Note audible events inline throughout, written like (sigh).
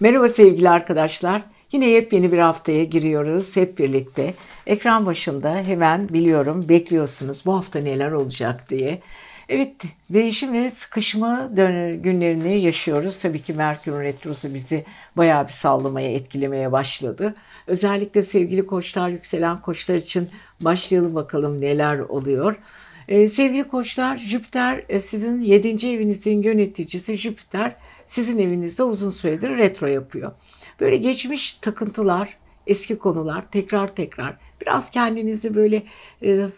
Merhaba sevgili arkadaşlar. Yine yepyeni bir haftaya giriyoruz hep birlikte. Ekran başında hemen biliyorum bekliyorsunuz bu hafta neler olacak diye. Evet değişim ve sıkışma günlerini yaşıyoruz. Tabii ki Merkür Retrosu bizi bayağı bir sallamaya, etkilemeye başladı. Özellikle sevgili koçlar, yükselen koçlar için başlayalım bakalım neler oluyor. Ee, sevgili koçlar, Jüpiter e, sizin 7. evinizin yöneticisi Jüpiter sizin evinizde uzun süredir retro yapıyor. Böyle geçmiş takıntılar, eski konular tekrar tekrar biraz kendinizi böyle e,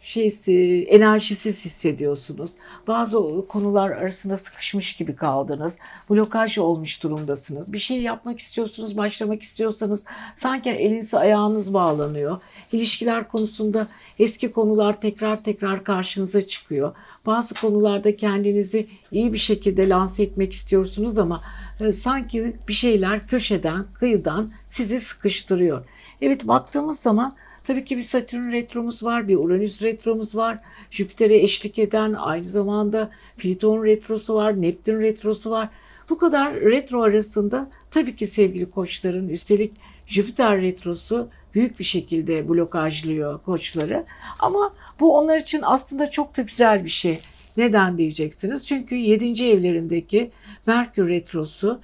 şey enerjisiz hissediyorsunuz. Bazı konular arasında sıkışmış gibi kaldınız. Blokaj olmuş durumdasınız. Bir şey yapmak istiyorsunuz, başlamak istiyorsanız sanki eliniz ayağınız bağlanıyor. İlişkiler konusunda eski konular tekrar tekrar karşınıza çıkıyor. Bazı konularda kendinizi iyi bir şekilde lanse etmek istiyorsunuz ama e, sanki bir şeyler köşeden, kıyıdan sizi sıkıştırıyor. Evet baktığımız zaman tabii ki bir Satürn retromuz var, bir Uranüs retromuz var. Jüpiter'e eşlik eden aynı zamanda Plüton retrosu var, Neptün retrosu var. Bu kadar retro arasında tabii ki sevgili koçların üstelik Jüpiter retrosu büyük bir şekilde blokajlıyor koçları. Ama bu onlar için aslında çok da güzel bir şey. Neden diyeceksiniz? Çünkü 7. evlerindeki Merkür Retrosu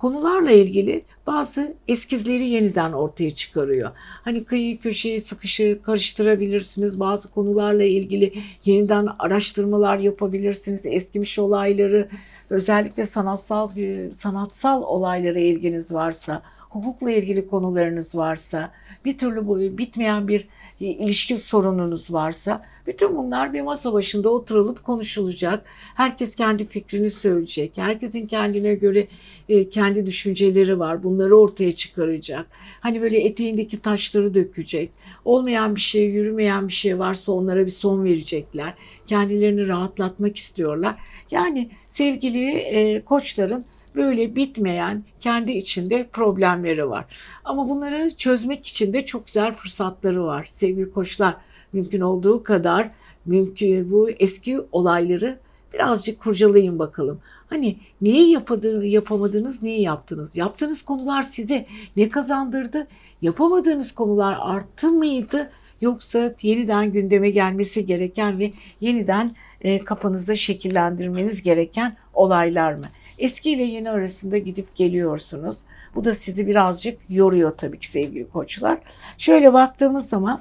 konularla ilgili bazı eskizleri yeniden ortaya çıkarıyor. Hani kıyı köşeyi sıkışı karıştırabilirsiniz. Bazı konularla ilgili yeniden araştırmalar yapabilirsiniz. Eskimiş olayları özellikle sanatsal sanatsal olaylara ilginiz varsa, hukukla ilgili konularınız varsa, bir türlü bu bitmeyen bir ilişki sorununuz varsa bütün bunlar bir masa başında oturulup konuşulacak. Herkes kendi fikrini söyleyecek. Herkesin kendine göre e, kendi düşünceleri var. Bunları ortaya çıkaracak. Hani böyle eteğindeki taşları dökecek. Olmayan bir şey, yürümeyen bir şey varsa onlara bir son verecekler. Kendilerini rahatlatmak istiyorlar. Yani sevgili e, koçların böyle bitmeyen kendi içinde problemleri var. Ama bunları çözmek için de çok güzel fırsatları var. Sevgili koçlar mümkün olduğu kadar mümkün bu eski olayları birazcık kurcalayın bakalım. Hani niye yapamadığınız, yapamadınız, niye yaptınız? Yaptığınız konular size ne kazandırdı? Yapamadığınız konular arttı mıydı? Yoksa yeniden gündeme gelmesi gereken ve yeniden e, kafanızda şekillendirmeniz gereken olaylar mı? Eski ile yeni arasında gidip geliyorsunuz. Bu da sizi birazcık yoruyor tabii ki sevgili koçlar. Şöyle baktığımız zaman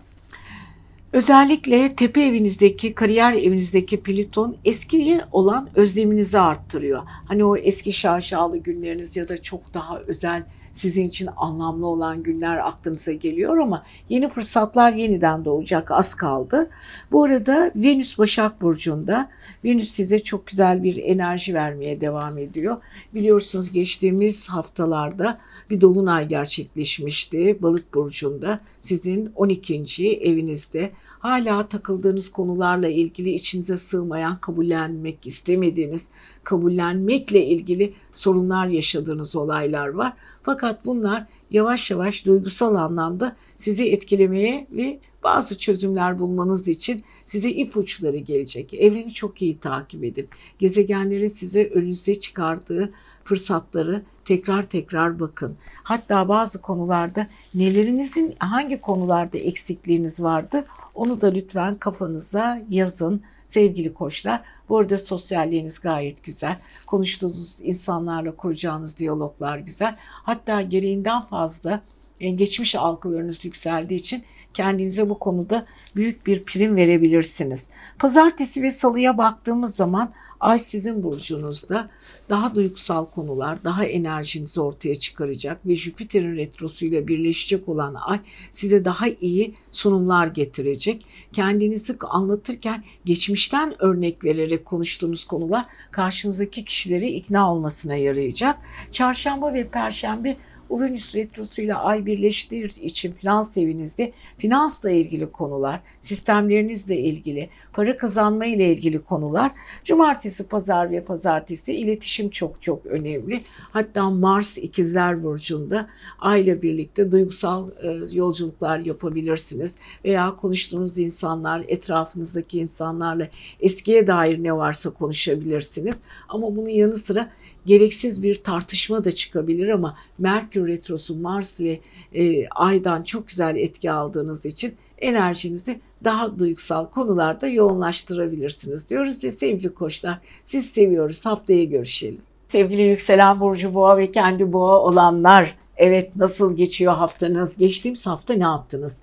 Özellikle tepe evinizdeki, kariyer evinizdeki Plüton eskiye olan özleminizi arttırıyor. Hani o eski şaşalı günleriniz ya da çok daha özel sizin için anlamlı olan günler aklınıza geliyor ama yeni fırsatlar yeniden doğacak az kaldı. Bu arada Venüs Başak Burcu'nda Venüs size çok güzel bir enerji vermeye devam ediyor. Biliyorsunuz geçtiğimiz haftalarda bir dolunay gerçekleşmişti Balık burcunda. Sizin 12. evinizde hala takıldığınız konularla ilgili içinize sığmayan, kabullenmek istemediğiniz, kabullenmekle ilgili sorunlar yaşadığınız olaylar var. Fakat bunlar yavaş yavaş duygusal anlamda sizi etkilemeye ve bazı çözümler bulmanız için size ipuçları gelecek. Evreni çok iyi takip edin. Gezegenlerin size önünüze çıkardığı fırsatları tekrar tekrar bakın. Hatta bazı konularda nelerinizin hangi konularda eksikliğiniz vardı onu da lütfen kafanıza yazın sevgili koçlar. Bu arada sosyalliğiniz gayet güzel. Konuştuğunuz insanlarla kuracağınız diyaloglar güzel. Hatta gereğinden fazla e, geçmiş algılarınız yükseldiği için kendinize bu konuda büyük bir prim verebilirsiniz. Pazartesi ve salıya baktığımız zaman Ay sizin burcunuzda daha duygusal konular, daha enerjinizi ortaya çıkaracak ve Jüpiter'in retrosuyla birleşecek olan Ay size daha iyi sunumlar getirecek. Kendinizi anlatırken geçmişten örnek vererek konuştuğunuz konular karşınızdaki kişileri ikna olmasına yarayacak. Çarşamba ve perşembe Uranüs retrosuyla ay birleştiği için finans evinizde finansla ilgili konular, sistemlerinizle ilgili, para kazanma ile ilgili konular. Cumartesi, pazar ve pazartesi iletişim çok çok önemli. Hatta Mars ikizler burcunda ay ile birlikte duygusal e, yolculuklar yapabilirsiniz. Veya konuştuğunuz insanlar, etrafınızdaki insanlarla eskiye dair ne varsa konuşabilirsiniz. Ama bunun yanı sıra gereksiz bir tartışma da çıkabilir ama Merkür Retrosu, Mars ve e, Ay'dan çok güzel etki aldığınız için enerjinizi daha duygusal konularda yoğunlaştırabilirsiniz diyoruz ve sevgili koçlar siz seviyoruz haftaya görüşelim. Sevgili yükselen burcu boğa ve kendi boğa olanlar evet nasıl geçiyor haftanız? Geçtiğimiz hafta ne yaptınız?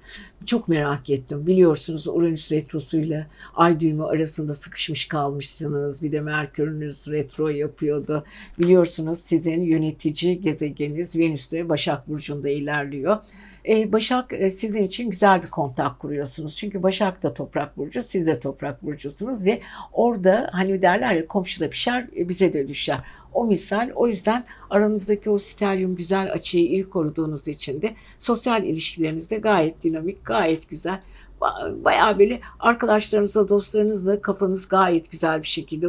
Çok merak ettim. Biliyorsunuz Uranüs retrosuyla ay düğümü arasında sıkışmış kalmışsınız. Bir de Merkür'ünüz retro yapıyordu. Biliyorsunuz sizin yönetici gezegeniniz Venüs'te Başak Burcu'nda ilerliyor. Ee, Başak e, sizin için güzel bir kontak kuruyorsunuz. Çünkü Başak da toprak burcu, siz de toprak burcusunuz ve orada hani derler ya komşuda pişer e, bize de düşer. O misal o yüzden aranızdaki o stelyum güzel açıyı iyi koruduğunuz için de sosyal ilişkilerinizde gayet dinamik, gayet güzel. Bayağı böyle arkadaşlarınızla, dostlarınızla kafanız gayet güzel bir şekilde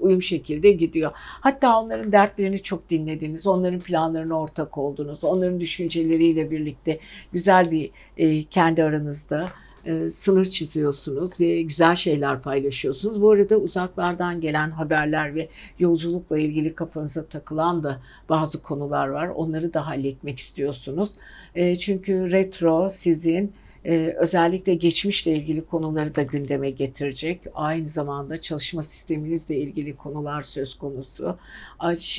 uyum şekilde gidiyor. Hatta onların dertlerini çok dinlediniz, onların planlarına ortak oldunuz, onların düşünceleriyle birlikte güzel bir e, kendi aranızda e, sınır çiziyorsunuz ve güzel şeyler paylaşıyorsunuz. Bu arada uzaklardan gelen haberler ve yolculukla ilgili kafanıza takılan da bazı konular var. Onları da halletmek istiyorsunuz. E, çünkü retro sizin ee, özellikle geçmişle ilgili konuları da gündeme getirecek. Aynı zamanda çalışma sisteminizle ilgili konular söz konusu.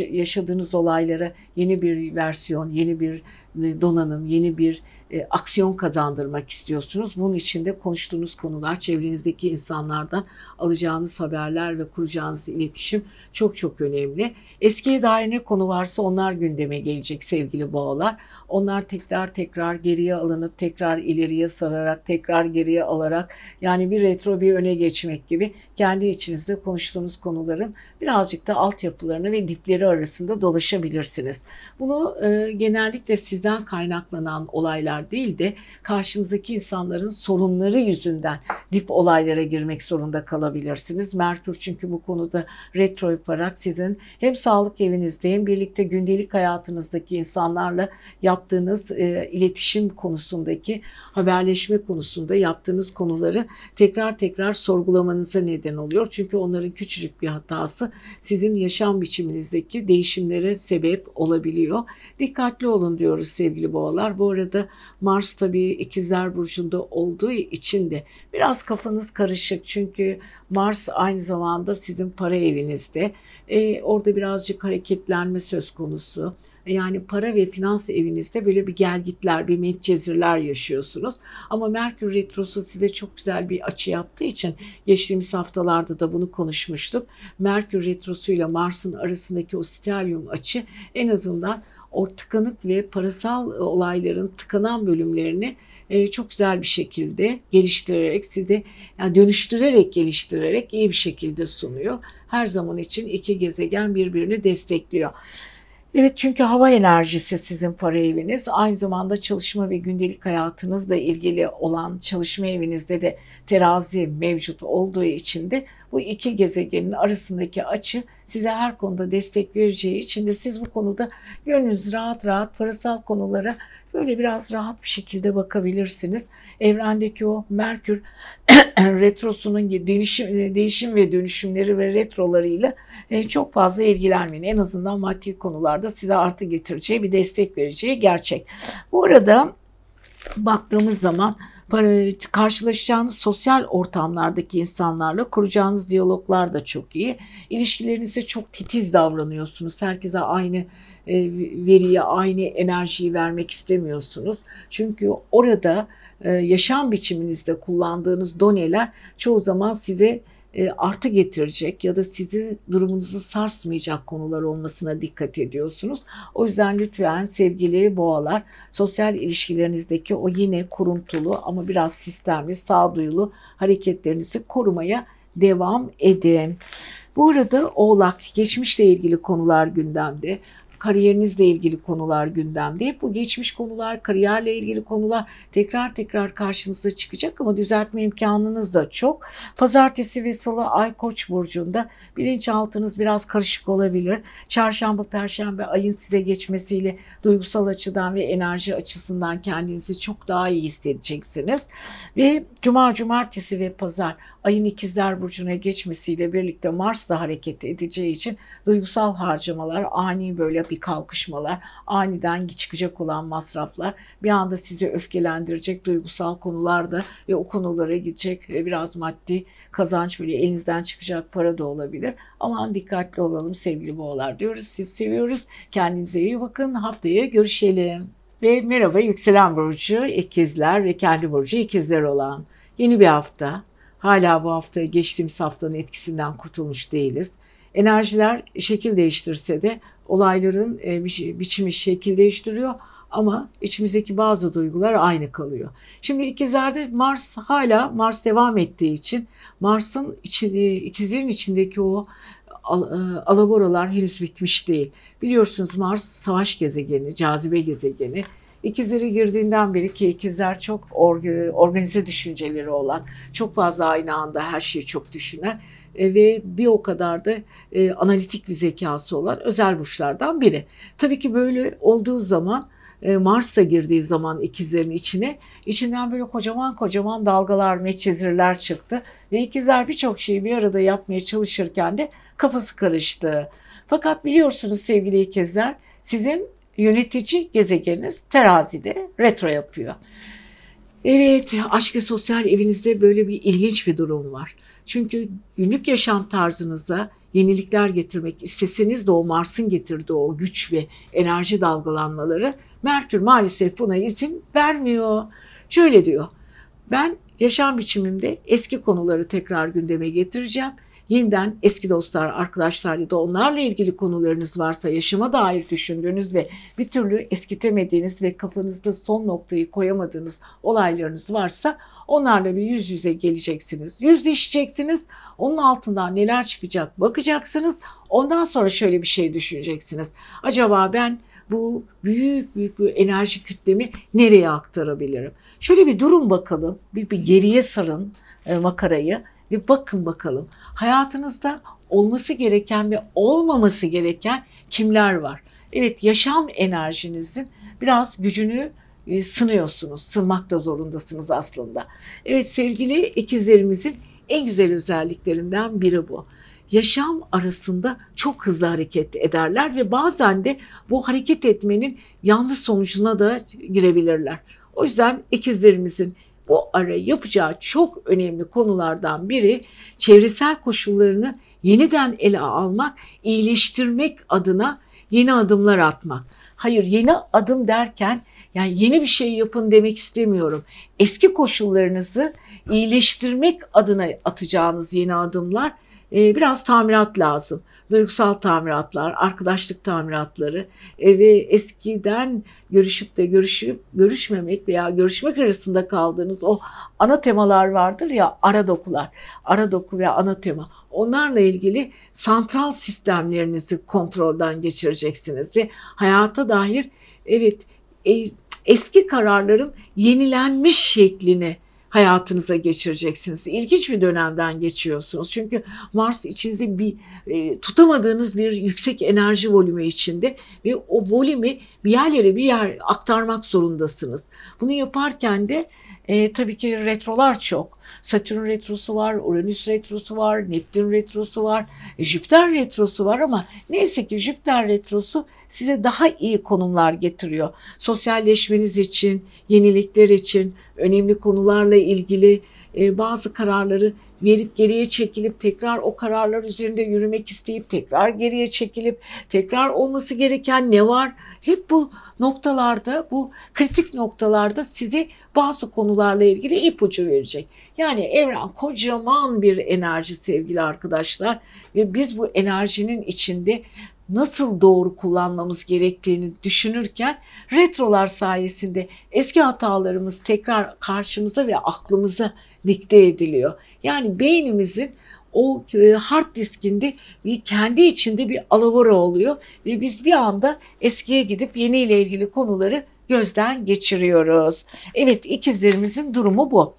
Yaşadığınız olaylara yeni bir versiyon, yeni bir e, donanım, yeni bir e, aksiyon kazandırmak istiyorsunuz. Bunun için de konuştuğunuz konular, çevrenizdeki insanlardan alacağınız haberler ve kuracağınız iletişim çok çok önemli. Eskiye dair ne konu varsa onlar gündeme gelecek sevgili boğalar. Onlar tekrar tekrar geriye alınıp tekrar ileriye sararak tekrar geriye alarak yani bir retro bir öne geçmek gibi kendi içinizde konuştuğunuz konuların birazcık da altyapılarını ve dipleri arasında dolaşabilirsiniz. Bunu e, genellikle sizden kaynaklanan olaylar değil de karşınızdaki insanların sorunları yüzünden dip olaylara girmek zorunda kalabilirsiniz. Merkür çünkü bu konuda retro yaparak sizin hem sağlık evinizde hem birlikte gündelik hayatınızdaki insanlarla yaptığınız e, iletişim konusundaki haberleşme konusunda yaptığınız konuları tekrar tekrar sorgulamanıza neden oluyor. Çünkü onların küçücük bir hatası sizin yaşam biçiminizdeki değişimlere sebep olabiliyor. Dikkatli olun diyoruz sevgili boğalar. Bu arada Mars tabii ikizler burcunda olduğu için de biraz kafanız karışık. Çünkü Mars aynı zamanda sizin para evinizde. Ee, orada birazcık hareketlenme söz konusu. Yani para ve finans evinizde böyle bir gelgitler, bir medcezirler yaşıyorsunuz. Ama Merkür Retrosu size çok güzel bir açı yaptığı için geçtiğimiz haftalarda da bunu konuşmuştuk. Merkür Retrosu ile Mars'ın arasındaki o stelyum açı en azından o tıkanık ve parasal olayların tıkanan bölümlerini e, çok güzel bir şekilde geliştirerek size yani dönüştürerek geliştirerek iyi bir şekilde sunuyor. Her zaman için iki gezegen birbirini destekliyor. Evet çünkü hava enerjisi sizin para eviniz. Aynı zamanda çalışma ve gündelik hayatınızla ilgili olan çalışma evinizde de terazi mevcut olduğu için de bu iki gezegenin arasındaki açı size her konuda destek vereceği için de siz bu konuda gönlünüz rahat rahat parasal konulara böyle biraz rahat bir şekilde bakabilirsiniz. Evrendeki o Merkür (clears throat) retrosunun değişim, değişim ve dönüşümleri ve retrolarıyla e, çok fazla ilgilenmeyin. En azından maddi konularda size artı getireceği bir destek vereceği gerçek. Bu arada baktığımız zaman karşılaşacağınız sosyal ortamlardaki insanlarla kuracağınız diyaloglar da çok iyi. İlişkilerinizde çok titiz davranıyorsunuz. Herkese aynı e, veriyi, aynı enerjiyi vermek istemiyorsunuz. Çünkü orada e, yaşam biçiminizde kullandığınız doneler çoğu zaman size artı getirecek ya da sizi durumunuzu sarsmayacak konular olmasına dikkat ediyorsunuz. O yüzden lütfen sevgili boğalar sosyal ilişkilerinizdeki o yine kuruntulu ama biraz sistemli, sağduyulu hareketlerinizi korumaya devam edin. Bu arada Oğlak geçmişle ilgili konular gündemde. Kariyerinizle ilgili konular gündemde. Hep bu geçmiş konular, kariyerle ilgili konular tekrar tekrar karşınıza çıkacak ama düzeltme imkanınız da çok. Pazartesi ve salı Ay Koç burcunda bilinçaltınız biraz karışık olabilir. Çarşamba, perşembe ayın size geçmesiyle duygusal açıdan ve enerji açısından kendinizi çok daha iyi hissedeceksiniz. Ve cuma, cumartesi ve pazar ayın ikizler burcuna geçmesiyle birlikte Mars da hareket edeceği için duygusal harcamalar, ani böyle bir kalkışmalar, aniden çıkacak olan masraflar bir anda sizi öfkelendirecek duygusal konularda ve o konulara gidecek biraz maddi kazanç böyle elinizden çıkacak para da olabilir. Aman dikkatli olalım sevgili boğalar diyoruz. Siz seviyoruz. Kendinize iyi bakın. Haftaya görüşelim. Ve merhaba yükselen burcu ikizler ve kendi burcu ikizler olan yeni bir hafta. Hala bu hafta geçtiğimiz haftanın etkisinden kurtulmuş değiliz. Enerjiler şekil değiştirse de olayların e, biçimi şekil değiştiriyor ama içimizdeki bazı duygular aynı kalıyor. Şimdi ikizlerde Mars hala Mars devam ettiği için Mars'ın içi, ikizlerin içindeki o al, e, alaboralar henüz bitmiş değil. Biliyorsunuz Mars savaş gezegeni, cazibe gezegeni. İkizleri girdiğinden beri ki ikizler çok organize düşünceleri olan, çok fazla aynı anda her şeyi çok düşünen e, ve bir o kadar da e, analitik bir zekası olan özel burçlardan biri. Tabii ki böyle olduğu zaman e, Mars da girdiği zaman ikizlerin içine içinden böyle kocaman kocaman dalgalar, meçhezirler çıktı. Ve ikizler birçok şeyi bir arada yapmaya çalışırken de kafası karıştı. Fakat biliyorsunuz sevgili ikizler sizin yönetici gezegeniniz terazide retro yapıyor. Evet aşk ve sosyal evinizde böyle bir ilginç bir durum var. Çünkü günlük yaşam tarzınıza yenilikler getirmek isteseniz de o Mars'ın getirdiği o güç ve enerji dalgalanmaları Merkür maalesef buna izin vermiyor. Şöyle diyor. Ben yaşam biçimimde eski konuları tekrar gündeme getireceğim yeniden eski dostlar, arkadaşlar ya da onlarla ilgili konularınız varsa yaşama dair düşündüğünüz ve bir türlü eskitemediğiniz ve kafanızda son noktayı koyamadığınız olaylarınız varsa onlarla bir yüz yüze geleceksiniz. Yüzleşeceksiniz. Onun altından neler çıkacak bakacaksınız. Ondan sonra şöyle bir şey düşüneceksiniz. Acaba ben bu büyük büyük bir enerji kütlemi nereye aktarabilirim? Şöyle bir durun bakalım. Bir, bir geriye sarın e, makarayı bir bakın bakalım hayatınızda olması gereken ve olmaması gereken kimler var? Evet yaşam enerjinizin biraz gücünü e, sınıyorsunuz. Sınmak da zorundasınız aslında. Evet sevgili ikizlerimizin en güzel özelliklerinden biri bu. Yaşam arasında çok hızlı hareket ederler ve bazen de bu hareket etmenin yanlış sonucuna da girebilirler. O yüzden ikizlerimizin bu ara yapacağı çok önemli konulardan biri çevresel koşullarını yeniden ele almak, iyileştirmek adına yeni adımlar atmak. Hayır yeni adım derken yani yeni bir şey yapın demek istemiyorum. Eski koşullarınızı iyileştirmek adına atacağınız yeni adımlar e, biraz tamirat lazım. Duygusal tamiratlar, arkadaşlık tamiratları e, ve eskiden görüşüp de görüşüp görüşmemek veya görüşmek arasında kaldığınız o ana temalar vardır ya ara dokular, ara doku ve ana tema. Onlarla ilgili santral sistemlerinizi kontrolden geçireceksiniz ve hayata dair evet e, eski kararların yenilenmiş şeklini hayatınıza geçireceksiniz. İlginç bir dönemden geçiyorsunuz. Çünkü Mars içinizde bir e, tutamadığınız bir yüksek enerji volümü içinde ve o volümü bir yerlere bir yer aktarmak zorundasınız. Bunu yaparken de e, tabii ki retrolar çok. Satürn retrosu var, Uranüs retrosu var, Neptün retrosu var, Jüpiter retrosu var ama neyse ki Jüpiter retrosu size daha iyi konumlar getiriyor. Sosyalleşmeniz için, yenilikler için, önemli konularla ilgili e, bazı kararları verip geriye çekilip tekrar o kararlar üzerinde yürümek isteyip tekrar geriye çekilip tekrar olması gereken ne var? Hep bu noktalarda, bu kritik noktalarda size bazı konularla ilgili ipucu verecek. Yani evren kocaman bir enerji sevgili arkadaşlar ve biz bu enerjinin içinde nasıl doğru kullanmamız gerektiğini düşünürken retrolar sayesinde eski hatalarımız tekrar karşımıza ve aklımıza dikte ediliyor. Yani beynimizin o e, hard diskinde bir kendi içinde bir alavora oluyor ve biz bir anda eskiye gidip yeniyle ilgili konuları gözden geçiriyoruz. Evet ikizlerimizin durumu bu.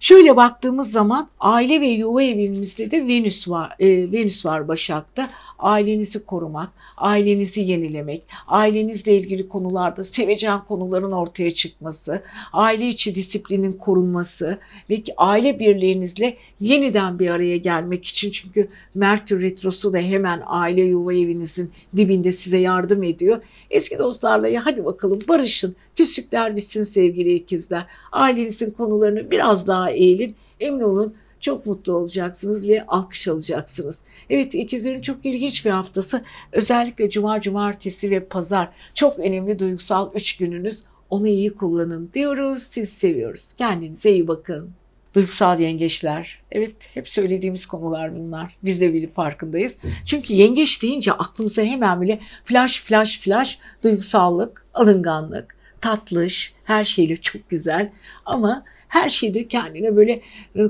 Şöyle baktığımız zaman aile ve yuva evimizde de Venüs var. E, Venüs var Başak'ta. Ailenizi korumak, ailenizi yenilemek, ailenizle ilgili konularda sevecen konuların ortaya çıkması, aile içi disiplinin korunması ve aile birliğinizle yeniden bir araya gelmek için çünkü Merkür Retrosu da hemen aile yuva evinizin dibinde size yardım ediyor. Eski dostlarla ya hadi bakalım barışın, küslükler bitsin sevgili ikizler. Ailenizin konularını biraz daha eğilin. Emin olun çok mutlu olacaksınız ve alkış alacaksınız. Evet ikizlerin çok ilginç bir haftası. Özellikle cuma, cumartesi ve pazar çok önemli duygusal üç gününüz. Onu iyi kullanın diyoruz. Siz seviyoruz. Kendinize iyi bakın. Duygusal yengeçler. Evet hep söylediğimiz konular bunlar. Biz de bilip farkındayız. Çünkü yengeç deyince aklımıza hemen bile flash flash flash duygusallık, alınganlık, tatlış, her şeyle çok güzel. Ama her şeyde kendine böyle e,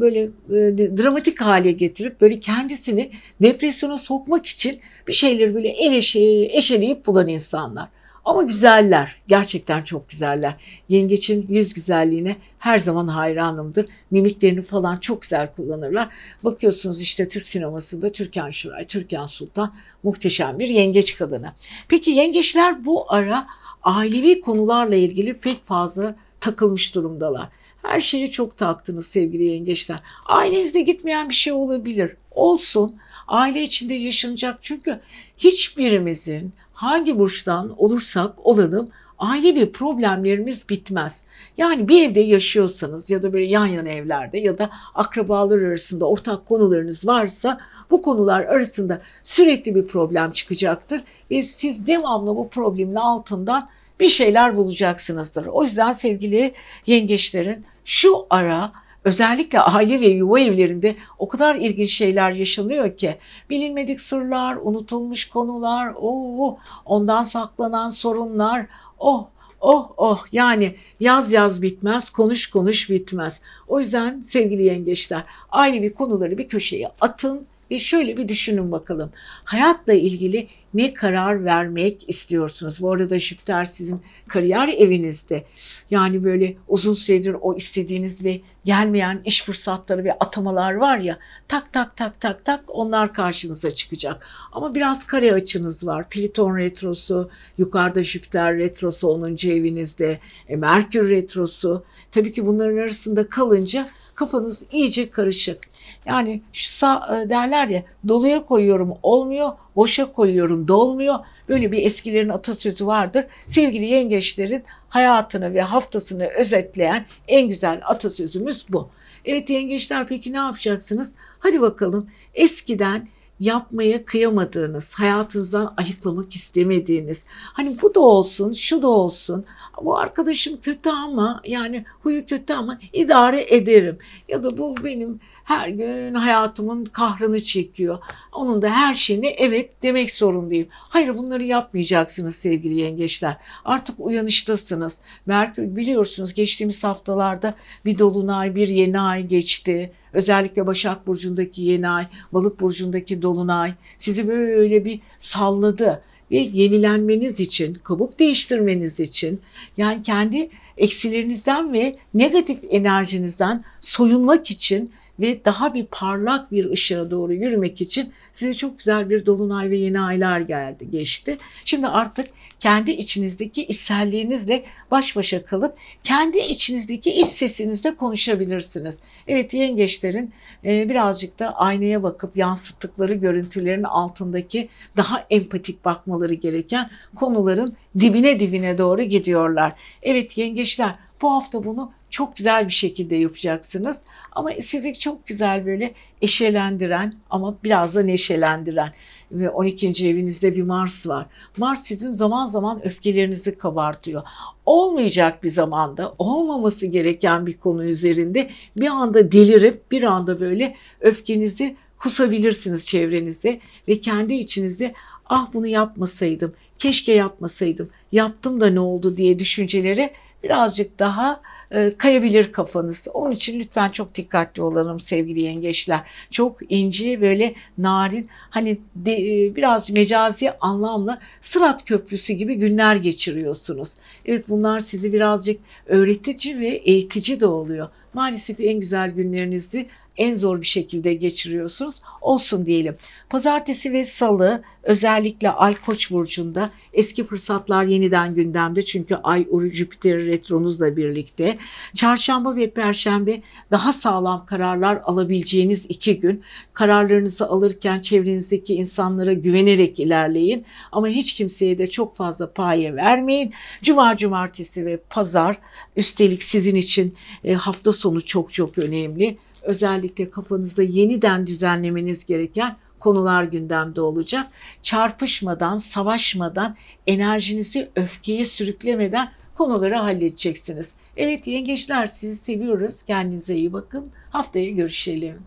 böyle e, dramatik hale getirip böyle kendisini depresyona sokmak için bir şeyleri böyle eleşe, eşeleyip bulan insanlar. Ama güzeller. Gerçekten çok güzeller. Yengeç'in yüz güzelliğine her zaman hayranımdır. Mimiklerini falan çok güzel kullanırlar. Bakıyorsunuz işte Türk sinemasında Türkan Şoray, Türkan Sultan muhteşem bir yengeç kadını. Peki yengeçler bu ara ailevi konularla ilgili pek fazla takılmış durumdalar. Her şeyi çok taktınız sevgili yengeçler. Ailenizde gitmeyen bir şey olabilir. Olsun. Aile içinde yaşanacak çünkü hiçbirimizin hangi burçtan olursak olalım ailevi problemlerimiz bitmez. Yani bir evde yaşıyorsanız ya da böyle yan yana evlerde ya da akrabalar arasında ortak konularınız varsa bu konular arasında sürekli bir problem çıkacaktır ve siz devamlı bu problemin altından bir şeyler bulacaksınızdır. O yüzden sevgili yengeçlerin şu ara özellikle aile ve yuva evlerinde o kadar ilginç şeyler yaşanıyor ki bilinmedik sırlar, unutulmuş konular, oh, ondan saklanan sorunlar, oh Oh oh yani yaz yaz bitmez, konuş konuş bitmez. O yüzden sevgili yengeçler ailevi konuları bir köşeye atın ve şöyle bir düşünün bakalım. Hayatla ilgili ne karar vermek istiyorsunuz? Bu arada Jüpiter sizin kariyer evinizde. Yani böyle uzun süredir o istediğiniz ve gelmeyen iş fırsatları ve atamalar var ya tak tak tak tak tak onlar karşınıza çıkacak. Ama biraz kare açınız var. Pliton retrosu, yukarıda Jüpiter retrosu 10. evinizde, e, Merkür retrosu. Tabii ki bunların arasında kalınca kafanız iyice karışık. Yani şu sağ, e, derler ya doluya koyuyorum olmuyor, boşa koyuyorum dolmuyor. Böyle bir eskilerin atasözü vardır. Sevgili yengeçlerin hayatını ve haftasını özetleyen en güzel atasözümüz bu. Evet yengeçler peki ne yapacaksınız? Hadi bakalım eskiden yapmaya kıyamadığınız, hayatınızdan ayıklamak istemediğiniz, hani bu da olsun, şu da olsun, bu arkadaşım kötü ama yani huyu kötü ama idare ederim. Ya da bu benim her gün hayatımın kahrını çekiyor. Onun da her şeyine evet demek zorundayım. Hayır bunları yapmayacaksınız sevgili yengeçler. Artık uyanıştasınız. Merkür biliyorsunuz geçtiğimiz haftalarda bir dolunay, bir yeni ay geçti. Özellikle Başak Burcu'ndaki yeni ay, Balık Burcu'ndaki dolunay sizi böyle bir salladı ve yenilenmeniz için, kabuk değiştirmeniz için yani kendi eksilerinizden ve negatif enerjinizden soyunmak için ve daha bir parlak bir ışığa doğru yürümek için size çok güzel bir dolunay ve yeni aylar geldi, geçti. Şimdi artık kendi içinizdeki içselliğinizle baş başa kalıp kendi içinizdeki iç sesinizle konuşabilirsiniz. Evet yengeçlerin e, birazcık da aynaya bakıp yansıttıkları görüntülerin altındaki daha empatik bakmaları gereken konuların dibine dibine doğru gidiyorlar. Evet yengeçler bu hafta bunu çok güzel bir şekilde yapacaksınız. Ama sizi çok güzel böyle eşelendiren ama biraz da neşelendiren ve 12. evinizde bir Mars var. Mars sizin zaman zaman öfkelerinizi kabartıyor. Olmayacak bir zamanda, olmaması gereken bir konu üzerinde bir anda delirip bir anda böyle öfkenizi kusabilirsiniz çevrenize ve kendi içinizde ah bunu yapmasaydım, keşke yapmasaydım, yaptım da ne oldu diye düşüncelere birazcık daha e, kayabilir kafanız. Onun için lütfen çok dikkatli olalım sevgili yengeçler. Çok ince böyle narin hani de, e, biraz mecazi anlamla sırat köprüsü gibi günler geçiriyorsunuz. Evet bunlar sizi birazcık öğretici ve eğitici de oluyor. Maalesef en güzel günlerinizi en zor bir şekilde geçiriyorsunuz. Olsun diyelim. Pazartesi ve salı özellikle Ay Koç burcunda eski fırsatlar yeniden gündemde çünkü Ay Jüpiter retronuzla birlikte. Çarşamba ve perşembe daha sağlam kararlar alabileceğiniz iki gün. Kararlarınızı alırken çevrenizdeki insanlara güvenerek ilerleyin ama hiç kimseye de çok fazla paye vermeyin. Cuma, cumartesi ve pazar üstelik sizin için e, hafta sonu çok çok önemli özellikle kafanızda yeniden düzenlemeniz gereken konular gündemde olacak. Çarpışmadan, savaşmadan, enerjinizi öfkeye sürüklemeden konuları halledeceksiniz. Evet yengeçler sizi seviyoruz. Kendinize iyi bakın. Haftaya görüşelim.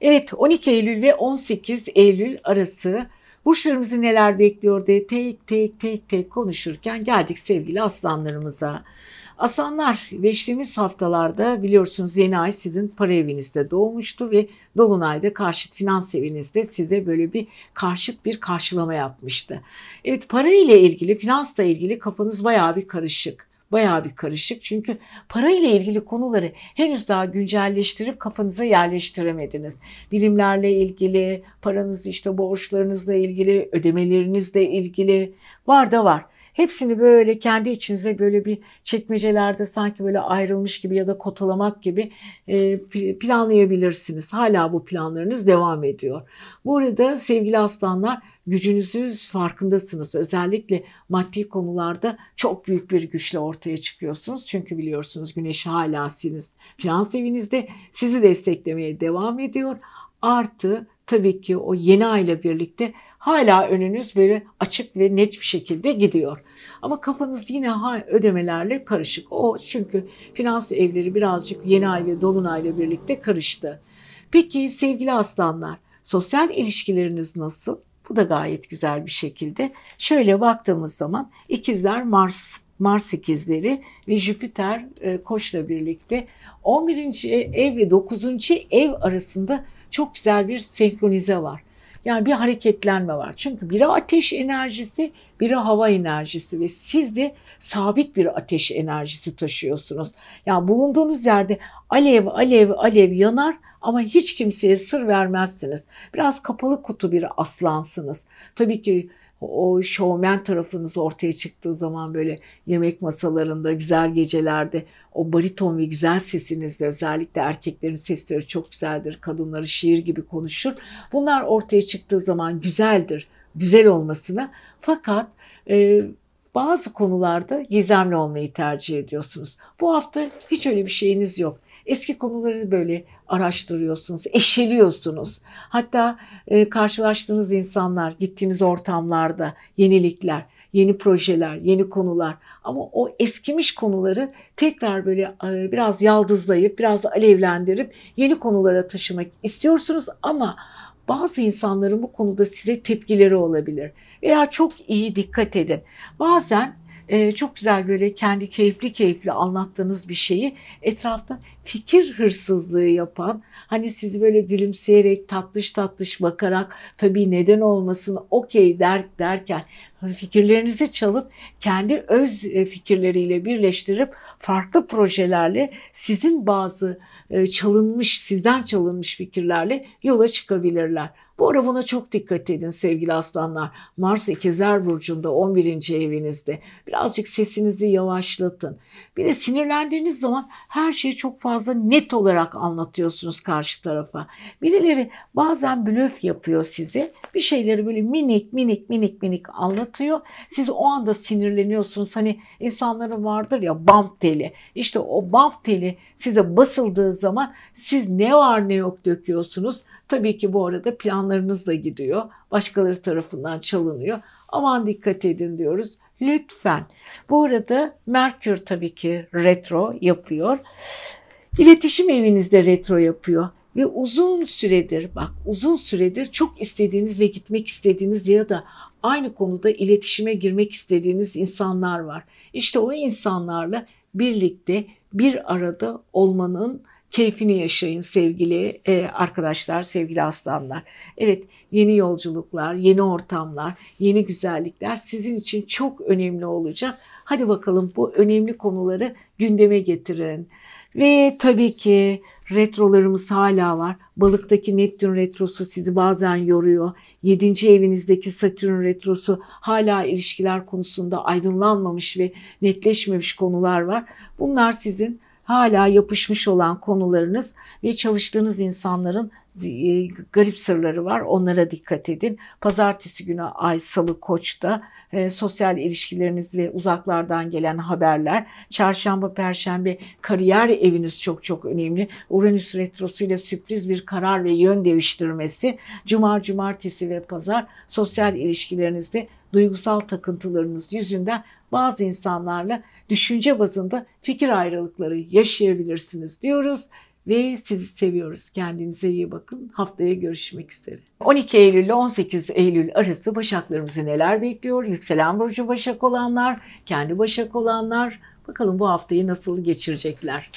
Evet 12 Eylül ve 18 Eylül arası burçlarımızı neler bekliyor diye tek tek tek tek konuşurken geldik sevgili aslanlarımıza. Aslanlar geçtiğimiz haftalarda biliyorsunuz yeni ay sizin para evinizde doğmuştu ve Dolunay'da karşıt finans evinizde size böyle bir karşıt bir karşılama yapmıştı. Evet para ile ilgili finansla ilgili kafanız bayağı bir karışık bayağı bir karışık. Çünkü para ile ilgili konuları henüz daha güncelleştirip kafanıza yerleştiremediniz. Bilimlerle ilgili, paranız işte borçlarınızla ilgili, ödemelerinizle ilgili var da var. Hepsini böyle kendi içinize böyle bir çekmecelerde sanki böyle ayrılmış gibi ya da kotalamak gibi e, planlayabilirsiniz. Hala bu planlarınız devam ediyor. Bu arada sevgili aslanlar gücünüzü farkındasınız. Özellikle maddi konularda çok büyük bir güçle ortaya çıkıyorsunuz. Çünkü biliyorsunuz güneş hala sizin finans evinizde sizi desteklemeye devam ediyor. Artı tabii ki o yeni ayla birlikte hala önünüz böyle açık ve net bir şekilde gidiyor. Ama kafanız yine ödemelerle karışık. O çünkü finans evleri birazcık yeni ay ve dolunayla birlikte karıştı. Peki sevgili aslanlar, sosyal ilişkileriniz nasıl? Bu da gayet güzel bir şekilde. Şöyle baktığımız zaman ikizler Mars Mars ikizleri ve Jüpiter e, Koç'la birlikte 11. ev ve 9. ev arasında çok güzel bir senkronize var. Yani bir hareketlenme var. Çünkü biri ateş enerjisi, biri hava enerjisi ve siz de sabit bir ateş enerjisi taşıyorsunuz. Yani bulunduğunuz yerde alev alev alev yanar ama hiç kimseye sır vermezsiniz. Biraz kapalı kutu bir aslansınız. Tabii ki o şovmen tarafınız ortaya çıktığı zaman böyle yemek masalarında, güzel gecelerde o bariton ve güzel sesinizle özellikle erkeklerin sesleri çok güzeldir. Kadınları şiir gibi konuşur. Bunlar ortaya çıktığı zaman güzeldir. Güzel olmasına fakat e, bazı konularda gizemli olmayı tercih ediyorsunuz. Bu hafta hiç öyle bir şeyiniz yok. Eski konuları böyle araştırıyorsunuz, eşeliyorsunuz. Hatta e, karşılaştığınız insanlar, gittiğiniz ortamlarda yenilikler, yeni projeler, yeni konular ama o eskimiş konuları tekrar böyle e, biraz yaldızlayıp, biraz alevlendirip yeni konulara taşımak istiyorsunuz ama bazı insanların bu konuda size tepkileri olabilir. Veya çok iyi dikkat edin. Bazen e, çok güzel böyle kendi keyifli keyifli anlattığınız bir şeyi etrafta fikir hırsızlığı yapan hani sizi böyle gülümseyerek tatlış tatlış bakarak tabii neden olmasın okey der, derken fikirlerinizi çalıp kendi öz e, fikirleriyle birleştirip farklı projelerle sizin bazı e, çalınmış sizden çalınmış fikirlerle yola çıkabilirler. Bu ara buna çok dikkat edin sevgili aslanlar. Mars ikizler burcunda 11. evinizde. Birazcık sesinizi yavaşlatın. Bir de sinirlendiğiniz zaman her şeyi çok fazla net olarak anlatıyorsunuz karşı tarafa. Birileri bazen blöf yapıyor size. Bir şeyleri böyle minik minik minik minik anlatıyor. Siz o anda sinirleniyorsunuz. Hani insanların vardır ya bump teli. İşte o bump teli size basıldığı zaman siz ne var ne yok döküyorsunuz. Tabii ki bu arada planlarınız da gidiyor. Başkaları tarafından çalınıyor. Aman dikkat edin diyoruz. Lütfen. Bu arada Merkür tabii ki retro yapıyor. İletişim evinizde retro yapıyor ve uzun süredir bak uzun süredir çok istediğiniz ve gitmek istediğiniz ya da aynı konuda iletişime girmek istediğiniz insanlar var. İşte o insanlarla birlikte bir arada olmanın keyfini yaşayın sevgili e, arkadaşlar, sevgili aslanlar. Evet, yeni yolculuklar, yeni ortamlar, yeni güzellikler sizin için çok önemli olacak. Hadi bakalım bu önemli konuları gündeme getirin. Ve tabii ki retrolarımız hala var. Balıktaki Neptün retrosu sizi bazen yoruyor. Yedinci evinizdeki Satürn retrosu hala ilişkiler konusunda aydınlanmamış ve netleşmemiş konular var. Bunlar sizin hala yapışmış olan konularınız ve çalıştığınız insanların e, garip sırları var. Onlara dikkat edin. Pazartesi günü Ay Salı Koç'ta e, sosyal ilişkileriniz ve uzaklardan gelen haberler. Çarşamba, Perşembe kariyer eviniz çok çok önemli. Uranüs retrosu ile sürpriz bir karar ve yön değiştirmesi. Cuma, Cumartesi ve Pazar sosyal ilişkilerinizde duygusal takıntılarınız yüzünden bazı insanlarla düşünce bazında fikir ayrılıkları yaşayabilirsiniz diyoruz ve sizi seviyoruz. Kendinize iyi bakın. Haftaya görüşmek üzere. 12 Eylül ile 18 Eylül arası Başaklarımızı neler bekliyor? Yükselen burcu Başak olanlar, kendi Başak olanlar bakalım bu haftayı nasıl geçirecekler?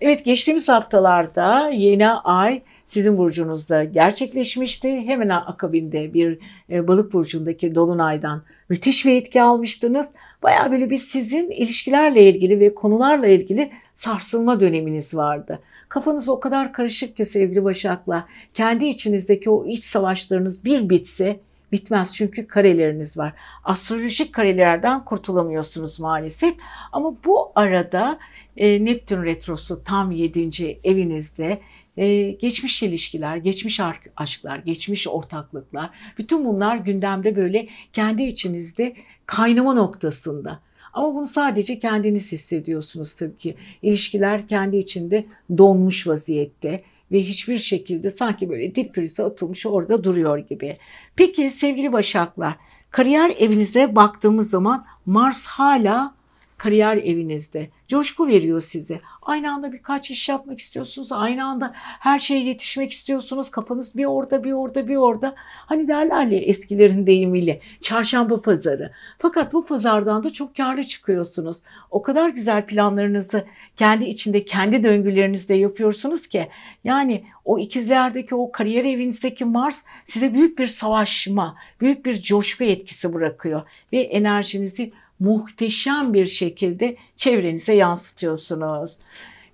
Evet geçtiğimiz haftalarda yeni ay sizin burcunuzda gerçekleşmişti. Hemen akabinde bir e, balık burcundaki dolunaydan müthiş bir etki almıştınız. Baya böyle bir sizin ilişkilerle ilgili ve konularla ilgili sarsılma döneminiz vardı. Kafanız o kadar karışık ki sevgili Başaklar. Kendi içinizdeki o iç savaşlarınız bir bitse bitmez çünkü kareleriniz var. Astrolojik karelerden kurtulamıyorsunuz maalesef. Ama bu arada e, Neptün retrosu tam 7. evinizde e, geçmiş ilişkiler, geçmiş aşklar, geçmiş ortaklıklar bütün bunlar gündemde böyle kendi içinizde kaynama noktasında. Ama bunu sadece kendiniz hissediyorsunuz tabii ki. İlişkiler kendi içinde donmuş vaziyette ve hiçbir şekilde sanki böyle dip prize atılmış orada duruyor gibi. Peki sevgili Başaklar, kariyer evinize baktığımız zaman Mars hala kariyer evinizde. Coşku veriyor size. Aynı anda birkaç iş yapmak istiyorsunuz. Aynı anda her şeye yetişmek istiyorsunuz. Kafanız bir orada bir orada bir orada. Hani derler ya eskilerin deyimiyle çarşamba pazarı. Fakat bu pazardan da çok karlı çıkıyorsunuz. O kadar güzel planlarınızı kendi içinde kendi döngülerinizde yapıyorsunuz ki. Yani o ikizlerdeki o kariyer evinizdeki Mars size büyük bir savaşma, büyük bir coşku etkisi bırakıyor. Ve enerjinizi muhteşem bir şekilde çevrenize yansıtıyorsunuz.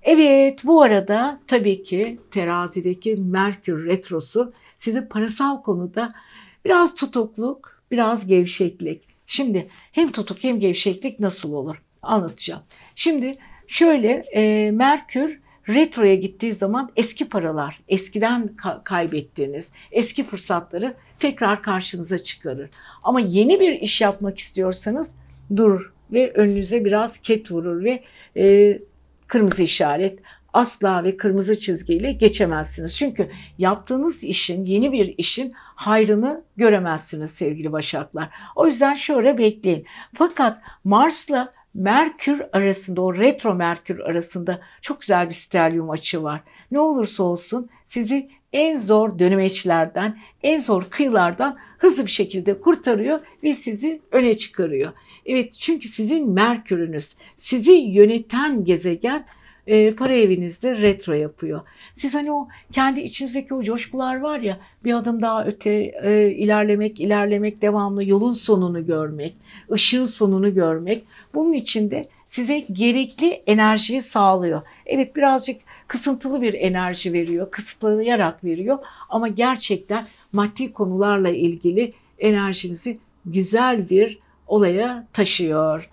Evet bu arada tabii ki terazideki Merkür Retrosu sizi parasal konuda biraz tutukluk, biraz gevşeklik. Şimdi hem tutuk hem gevşeklik nasıl olur anlatacağım. Şimdi şöyle e, Merkür retroya gittiği zaman eski paralar, eskiden ka- kaybettiğiniz eski fırsatları tekrar karşınıza çıkarır. Ama yeni bir iş yapmak istiyorsanız dur ve önünüze biraz ket vurur ve e, kırmızı işaret asla ve kırmızı çizgiyle geçemezsiniz. Çünkü yaptığınız işin, yeni bir işin hayrını göremezsiniz sevgili Başaklar. O yüzden şöyle bekleyin. Fakat Mars'la Merkür arasında o retro Merkür arasında çok güzel bir stelyum açı var. Ne olursa olsun sizi en zor dönemeçlerden, en zor kıyılardan hızlı bir şekilde kurtarıyor ve sizi öne çıkarıyor. Evet çünkü sizin Merkür'ünüz, sizi yöneten gezegen e, para evinizde retro yapıyor. Siz hani o kendi içinizdeki o coşkular var ya bir adım daha öte e, ilerlemek, ilerlemek, devamlı yolun sonunu görmek, ışığın sonunu görmek. Bunun içinde size gerekli enerjiyi sağlıyor. Evet birazcık kısıntılı bir enerji veriyor, kısıtlayarak veriyor ama gerçekten maddi konularla ilgili enerjinizi güzel bir olaya taşıyor.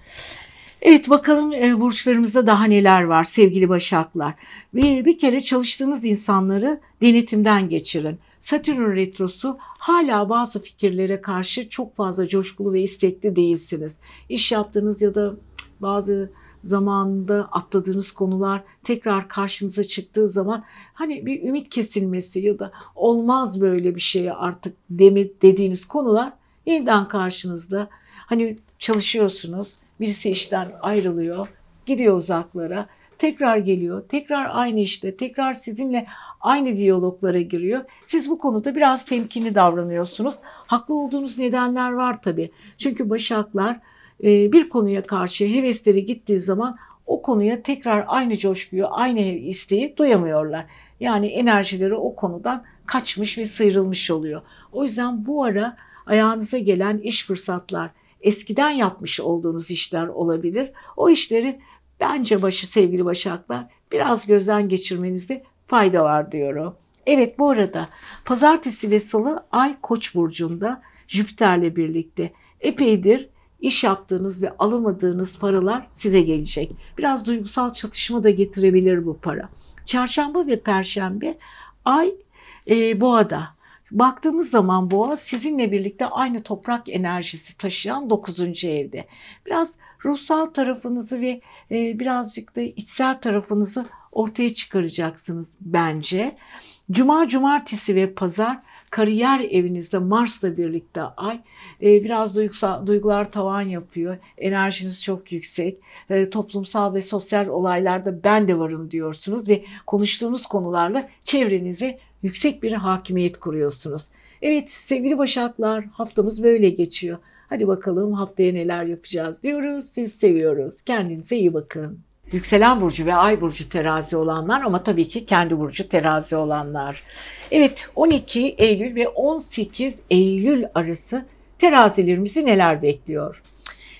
Evet bakalım e, burçlarımızda daha neler var sevgili Başaklar. Bir, bir kere çalıştığınız insanları denetimden geçirin. Satürn retrosu hala bazı fikirlere karşı çok fazla coşkulu ve istekli değilsiniz. İş yaptığınız ya da bazı zamanında atladığınız konular tekrar karşınıza çıktığı zaman hani bir ümit kesilmesi ya da olmaz böyle bir şey artık dediğiniz konular yeniden karşınızda. Hani çalışıyorsunuz, birisi işten ayrılıyor, gidiyor uzaklara, tekrar geliyor, tekrar aynı işte, tekrar sizinle aynı diyaloglara giriyor. Siz bu konuda biraz temkinli davranıyorsunuz. Haklı olduğunuz nedenler var tabii. Çünkü başaklar e, bir konuya karşı hevesleri gittiği zaman o konuya tekrar aynı coşkuyu, aynı isteği duyamıyorlar. Yani enerjileri o konudan kaçmış ve sıyrılmış oluyor. O yüzden bu ara ayağınıza gelen iş fırsatlar, eskiden yapmış olduğunuz işler olabilir. O işleri bence başı sevgili Başaklar biraz gözden geçirmenizde fayda var diyorum. Evet bu arada pazartesi ve salı ay koç burcunda Jüpiter'le birlikte epeydir iş yaptığınız ve alamadığınız paralar size gelecek. Biraz duygusal çatışma da getirebilir bu para. Çarşamba ve perşembe ay e, boğada. Baktığımız zaman boğa sizinle birlikte aynı toprak enerjisi taşıyan 9. evde. Biraz ruhsal tarafınızı ve e, birazcık da içsel tarafınızı ortaya çıkaracaksınız bence. Cuma, cumartesi ve pazar kariyer evinizde Mars'la birlikte ay e, biraz duygusal, duygular tavan yapıyor. Enerjiniz çok yüksek. E, toplumsal ve sosyal olaylarda ben de varım diyorsunuz ve konuştuğunuz konularla çevrenize yüksek bir hakimiyet kuruyorsunuz. Evet sevgili Başaklar haftamız böyle geçiyor. Hadi bakalım haftaya neler yapacağız diyoruz. Siz seviyoruz. Kendinize iyi bakın. Yükselen burcu ve ay burcu terazi olanlar ama tabii ki kendi burcu terazi olanlar. Evet 12 Eylül ve 18 Eylül arası terazilerimizi neler bekliyor?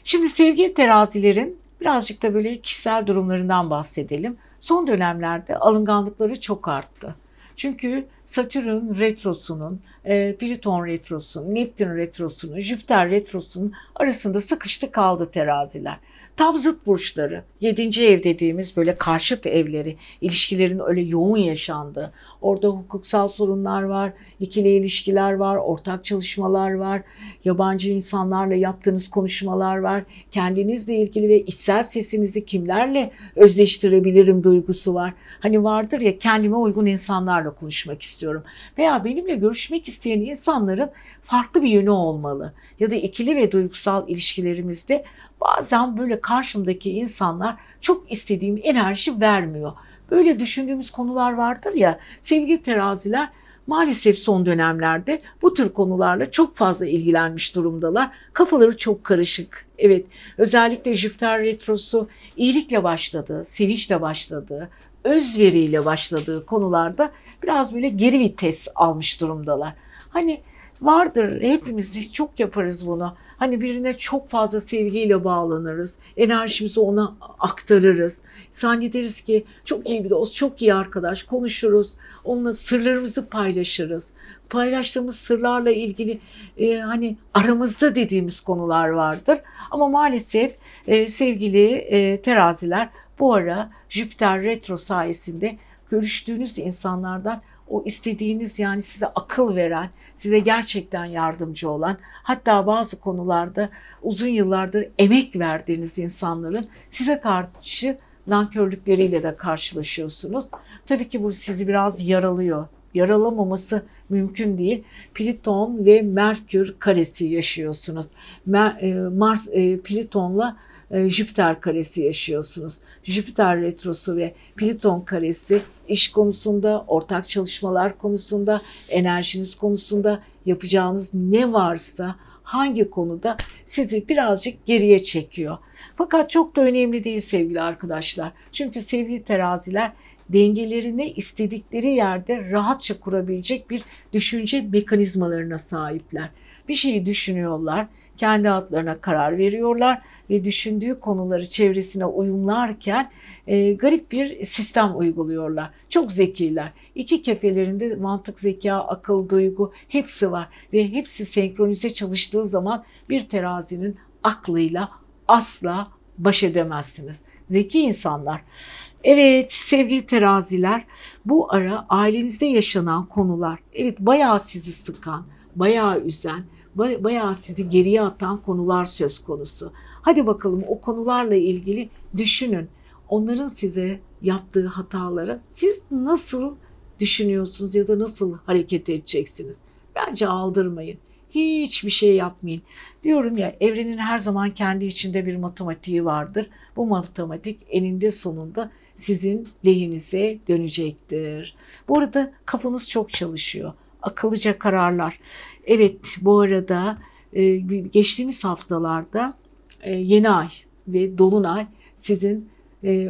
Şimdi sevgili terazilerin birazcık da böyle kişisel durumlarından bahsedelim. Son dönemlerde alınganlıkları çok arttı. Çünkü Satürn retrosunun, e, Plüton retrosunun, Neptün retrosunun, Jüpiter retrosunun arasında sıkıştı kaldı teraziler. Tam zıt burçları, 7. ev dediğimiz böyle karşıt evleri, ilişkilerin öyle yoğun yaşandığı, orada hukuksal sorunlar var, ikili ilişkiler var, ortak çalışmalar var, yabancı insanlarla yaptığınız konuşmalar var, kendinizle ilgili ve içsel sesinizi kimlerle özleştirebilirim duygusu var. Hani vardır ya kendime uygun insanlarla konuşmak istiyorum veya benimle görüşmek isteyen insanların farklı bir yönü olmalı. Ya da ikili ve duygusal ilişkilerimizde bazen böyle karşımdaki insanlar çok istediğim enerji vermiyor. Böyle düşündüğümüz konular vardır ya sevgili teraziler maalesef son dönemlerde bu tür konularla çok fazla ilgilenmiş durumdalar. Kafaları çok karışık. Evet özellikle Jüpiter retrosu iyilikle başladı, sevinçle başladı, özveriyle başladığı konularda biraz böyle geri vites almış durumdalar. Hani vardır hepimiz çok yaparız bunu. Hani birine çok fazla sevgiyle bağlanırız. Enerjimizi ona aktarırız. Zannederiz ki çok iyi bir dost, çok iyi arkadaş. Konuşuruz. Onunla sırlarımızı paylaşırız. Paylaştığımız sırlarla ilgili e, hani aramızda dediğimiz konular vardır. Ama maalesef e, sevgili e, teraziler bu ara Jüpiter retro sayesinde görüştüğünüz insanlardan o istediğiniz yani size akıl veren, size gerçekten yardımcı olan, hatta bazı konularda uzun yıllardır emek verdiğiniz insanların size karşı nankörlükleriyle de karşılaşıyorsunuz. Tabii ki bu sizi biraz yaralıyor. Yaralamaması mümkün değil. Plüton ve Merkür karesi yaşıyorsunuz. E, Mars e, Plüton'la e, Jüpiter karesi yaşıyorsunuz. Jüpiter retrosu ve Plüton karesi iş konusunda, ortak çalışmalar konusunda, enerjiniz konusunda yapacağınız ne varsa hangi konuda sizi birazcık geriye çekiyor. Fakat çok da önemli değil sevgili arkadaşlar. Çünkü sevgili teraziler dengelerini istedikleri yerde rahatça kurabilecek bir düşünce mekanizmalarına sahipler. Bir şeyi düşünüyorlar, kendi adlarına karar veriyorlar ve düşündüğü konuları çevresine uyumlarken e, garip bir sistem uyguluyorlar. Çok zekiler. İki kefelerinde mantık, zeka, akıl, duygu hepsi var ve hepsi senkronize çalıştığı zaman bir terazinin aklıyla asla baş edemezsiniz. Zeki insanlar. Evet sevgili teraziler bu ara ailenizde yaşanan konular evet bayağı sizi sıkan, bayağı üzen, bayağı sizi geriye atan konular söz konusu. Hadi bakalım o konularla ilgili düşünün. Onların size yaptığı hatalara siz nasıl düşünüyorsunuz ya da nasıl hareket edeceksiniz? Bence aldırmayın. Hiçbir şey yapmayın. Diyorum ya evrenin her zaman kendi içinde bir matematiği vardır. Bu matematik eninde sonunda sizin lehinize dönecektir. Bu arada kafanız çok çalışıyor. Akıllıca kararlar. Evet bu arada e, geçtiğimiz haftalarda yeni ay ve dolunay sizin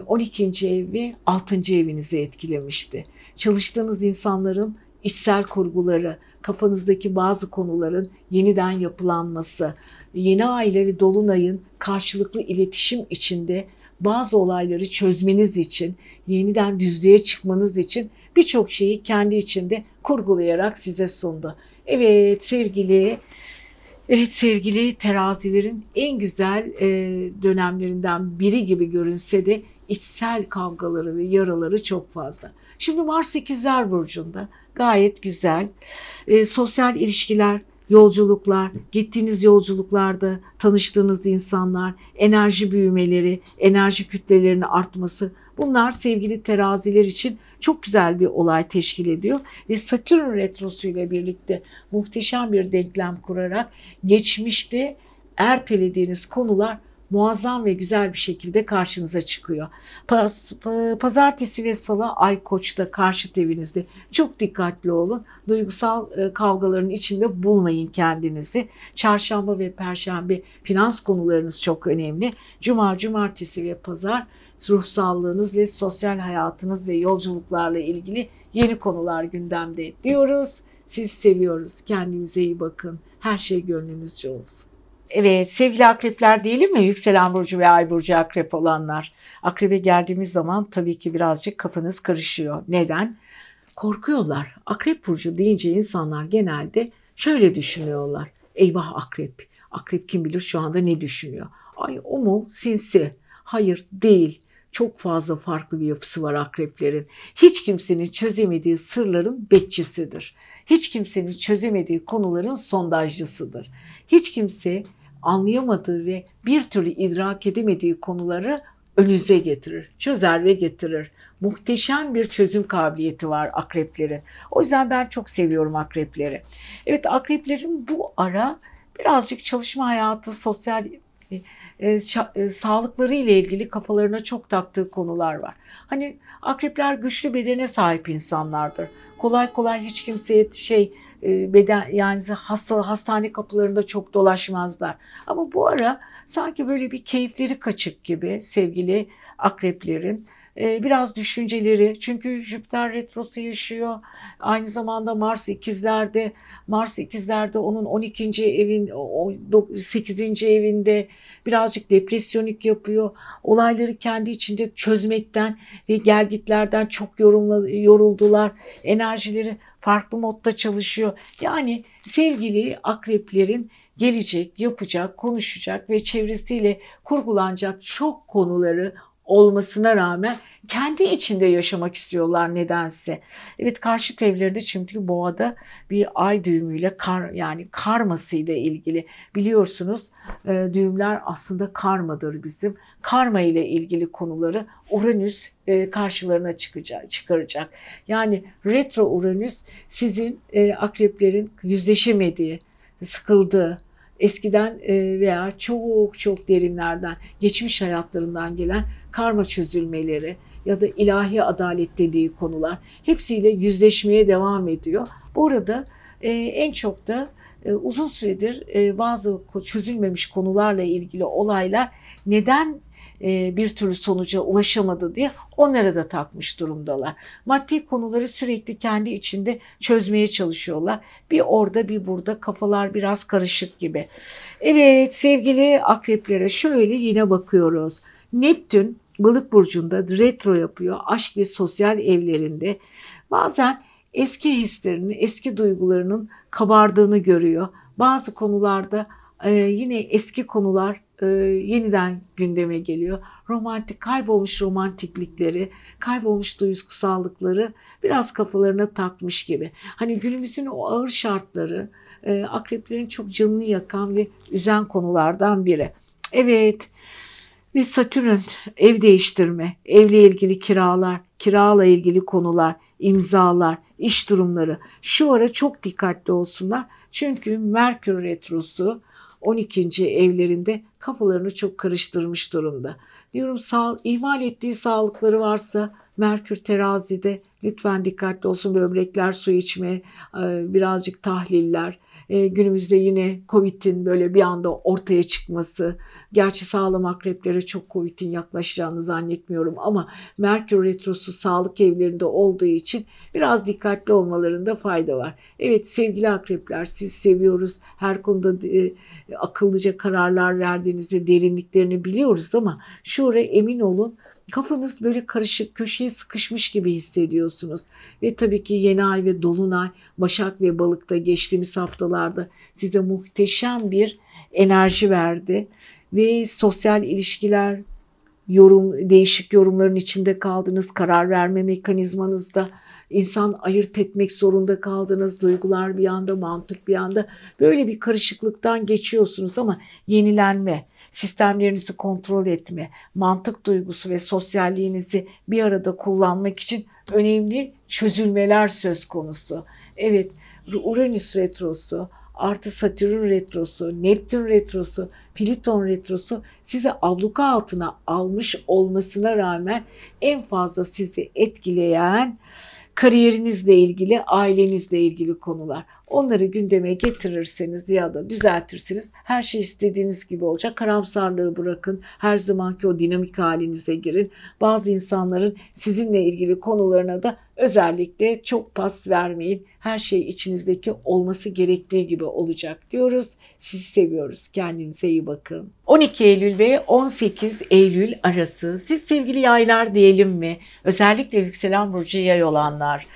12. E, ev ve 6. evinizi etkilemişti. Çalıştığınız insanların işsel kurguları, kafanızdaki bazı konuların yeniden yapılanması, yeni aile ve dolunayın karşılıklı iletişim içinde bazı olayları çözmeniz için, yeniden düzlüğe çıkmanız için birçok şeyi kendi içinde kurgulayarak size sundu. Evet sevgili Evet sevgili terazilerin en güzel e, dönemlerinden biri gibi görünse de içsel kavgaları ve yaraları çok fazla. Şimdi Mars ikizler burcunda gayet güzel. E, sosyal ilişkiler, yolculuklar, gittiğiniz yolculuklarda tanıştığınız insanlar, enerji büyümeleri, enerji kütlelerinin artması bunlar sevgili teraziler için çok güzel bir olay teşkil ediyor ve Satürn retrosu ile birlikte muhteşem bir denklem kurarak geçmişte ertelediğiniz konular muazzam ve güzel bir şekilde karşınıza çıkıyor. Pazartesi ve salı Ay Koç'ta karşıt evinizde çok dikkatli olun. Duygusal e, kavgaların içinde bulmayın kendinizi. Çarşamba ve perşembe finans konularınız çok önemli. Cuma, cumartesi ve pazar ruh sağlığınız ve sosyal hayatınız ve yolculuklarla ilgili yeni konular gündemde diyoruz. Siz seviyoruz. Kendinize iyi bakın. Her şey gönlünüzce olsun. Evet sevgili akrepler diyelim mi? Yükselen burcu ve ay burcu akrep olanlar. Akrebe geldiğimiz zaman tabii ki birazcık kafanız karışıyor. Neden? Korkuyorlar. Akrep burcu deyince insanlar genelde şöyle düşünüyorlar. Eyvah akrep. Akrep kim bilir şu anda ne düşünüyor? Ay o mu? Sinsi. Hayır değil. Çok fazla farklı bir yapısı var akreplerin. Hiç kimsenin çözemediği sırların bekçisidir. Hiç kimsenin çözemediği konuların sondajcısıdır. Hiç kimse anlayamadığı ve bir türlü idrak edemediği konuları önünüze getirir, çözer ve getirir. Muhteşem bir çözüm kabiliyeti var akrepleri. O yüzden ben çok seviyorum akrepleri. Evet akreplerin bu ara birazcık çalışma hayatı, sosyal e, e, sağlıkları ile ilgili kafalarına çok taktığı konular var. Hani akrepler güçlü bedene sahip insanlardır. Kolay kolay hiç kimseye şey e, beden yani hasta hastane kapılarında çok dolaşmazlar. Ama bu ara sanki böyle bir keyifleri kaçık gibi sevgili akreplerin ee, biraz düşünceleri çünkü Jüpiter retrosu yaşıyor. Aynı zamanda Mars ikizlerde Mars ikizlerde onun 12. evin 8. evinde birazcık depresyonik yapıyor. Olayları kendi içinde çözmekten ve gelgitlerden çok yoruldular. Enerjileri farklı modda çalışıyor. Yani sevgili akreplerin gelecek, yapacak, konuşacak ve çevresiyle kurgulanacak çok konuları olmasına rağmen kendi içinde yaşamak istiyorlar nedense. Evet karşı evlerde çünkü boğada bir ay düğümüyle kar yani karmasıyla ilgili biliyorsunuz e, düğümler aslında karmadır bizim. Karma ile ilgili konuları Uranüs e, karşılarına çıkacak, çıkaracak. Yani retro Uranüs sizin e, akreplerin yüzleşemediği, sıkıldığı, eskiden e, veya çok çok derinlerden, geçmiş hayatlarından gelen karma çözülmeleri ya da ilahi adalet dediği konular hepsiyle yüzleşmeye devam ediyor. Bu arada e, en çok da e, uzun süredir bazı çözülmemiş konularla ilgili olaylar neden e, bir türlü sonuca ulaşamadı diye onlara da takmış durumdalar. Maddi konuları sürekli kendi içinde çözmeye çalışıyorlar. Bir orada bir burada kafalar biraz karışık gibi. Evet sevgili akreplere şöyle yine bakıyoruz. Neptün balık burcunda retro yapıyor. Aşk ve sosyal evlerinde. Bazen eski hislerinin, eski duygularının kabardığını görüyor. Bazı konularda e, yine eski konular e, yeniden gündeme geliyor. Romantik, kaybolmuş romantiklikleri, kaybolmuş duygusallıkları biraz kafalarına takmış gibi. Hani günümüzün o ağır şartları e, akreplerin çok canını yakan ve üzen konulardan biri. Evet ve Satürn ev değiştirme, evle ilgili kiralar, kirala ilgili konular, imzalar, iş durumları şu ara çok dikkatli olsunlar. Çünkü Merkür Retrosu 12. evlerinde kafalarını çok karıştırmış durumda. Diyorum sağ, ihmal ettiği sağlıkları varsa Merkür terazide lütfen dikkatli olsun böbrekler su içme, birazcık tahliller, e, günümüzde yine Covid'in böyle bir anda ortaya çıkması, gerçi sağlam akreplere çok Covid'in yaklaşacağını zannetmiyorum ama Merkür Retrosu sağlık evlerinde olduğu için biraz dikkatli olmalarında fayda var. Evet sevgili akrepler siz seviyoruz. Her konuda e, akıllıca kararlar verdiğinizde derinliklerini biliyoruz ama şu emin olun kafanız böyle karışık köşeye sıkışmış gibi hissediyorsunuz. Ve tabii ki yeni ay ve dolunay Başak ve Balık'ta geçtiğimiz haftalarda size muhteşem bir enerji verdi. Ve sosyal ilişkiler, yorum, değişik yorumların içinde kaldınız, karar verme mekanizmanızda insan ayırt etmek zorunda kaldınız. Duygular bir anda, mantık bir anda böyle bir karışıklıktan geçiyorsunuz ama yenilenme, sistemlerinizi kontrol etme, mantık duygusu ve sosyalliğinizi bir arada kullanmak için önemli çözülmeler söz konusu. Evet, Uranüs retrosu, artı Satürn retrosu, Neptün retrosu, Pliton retrosu sizi abluka altına almış olmasına rağmen en fazla sizi etkileyen kariyerinizle ilgili, ailenizle ilgili konular. Onları gündeme getirirseniz ya da düzeltirsiniz her şey istediğiniz gibi olacak. Karamsarlığı bırakın. Her zamanki o dinamik halinize girin. Bazı insanların sizinle ilgili konularına da özellikle çok pas vermeyin. Her şey içinizdeki olması gerektiği gibi olacak diyoruz. Sizi seviyoruz. Kendinize iyi bakın. 12 Eylül ve 18 Eylül arası siz sevgili yaylar diyelim mi? Özellikle yükselen burcu yay olanlar.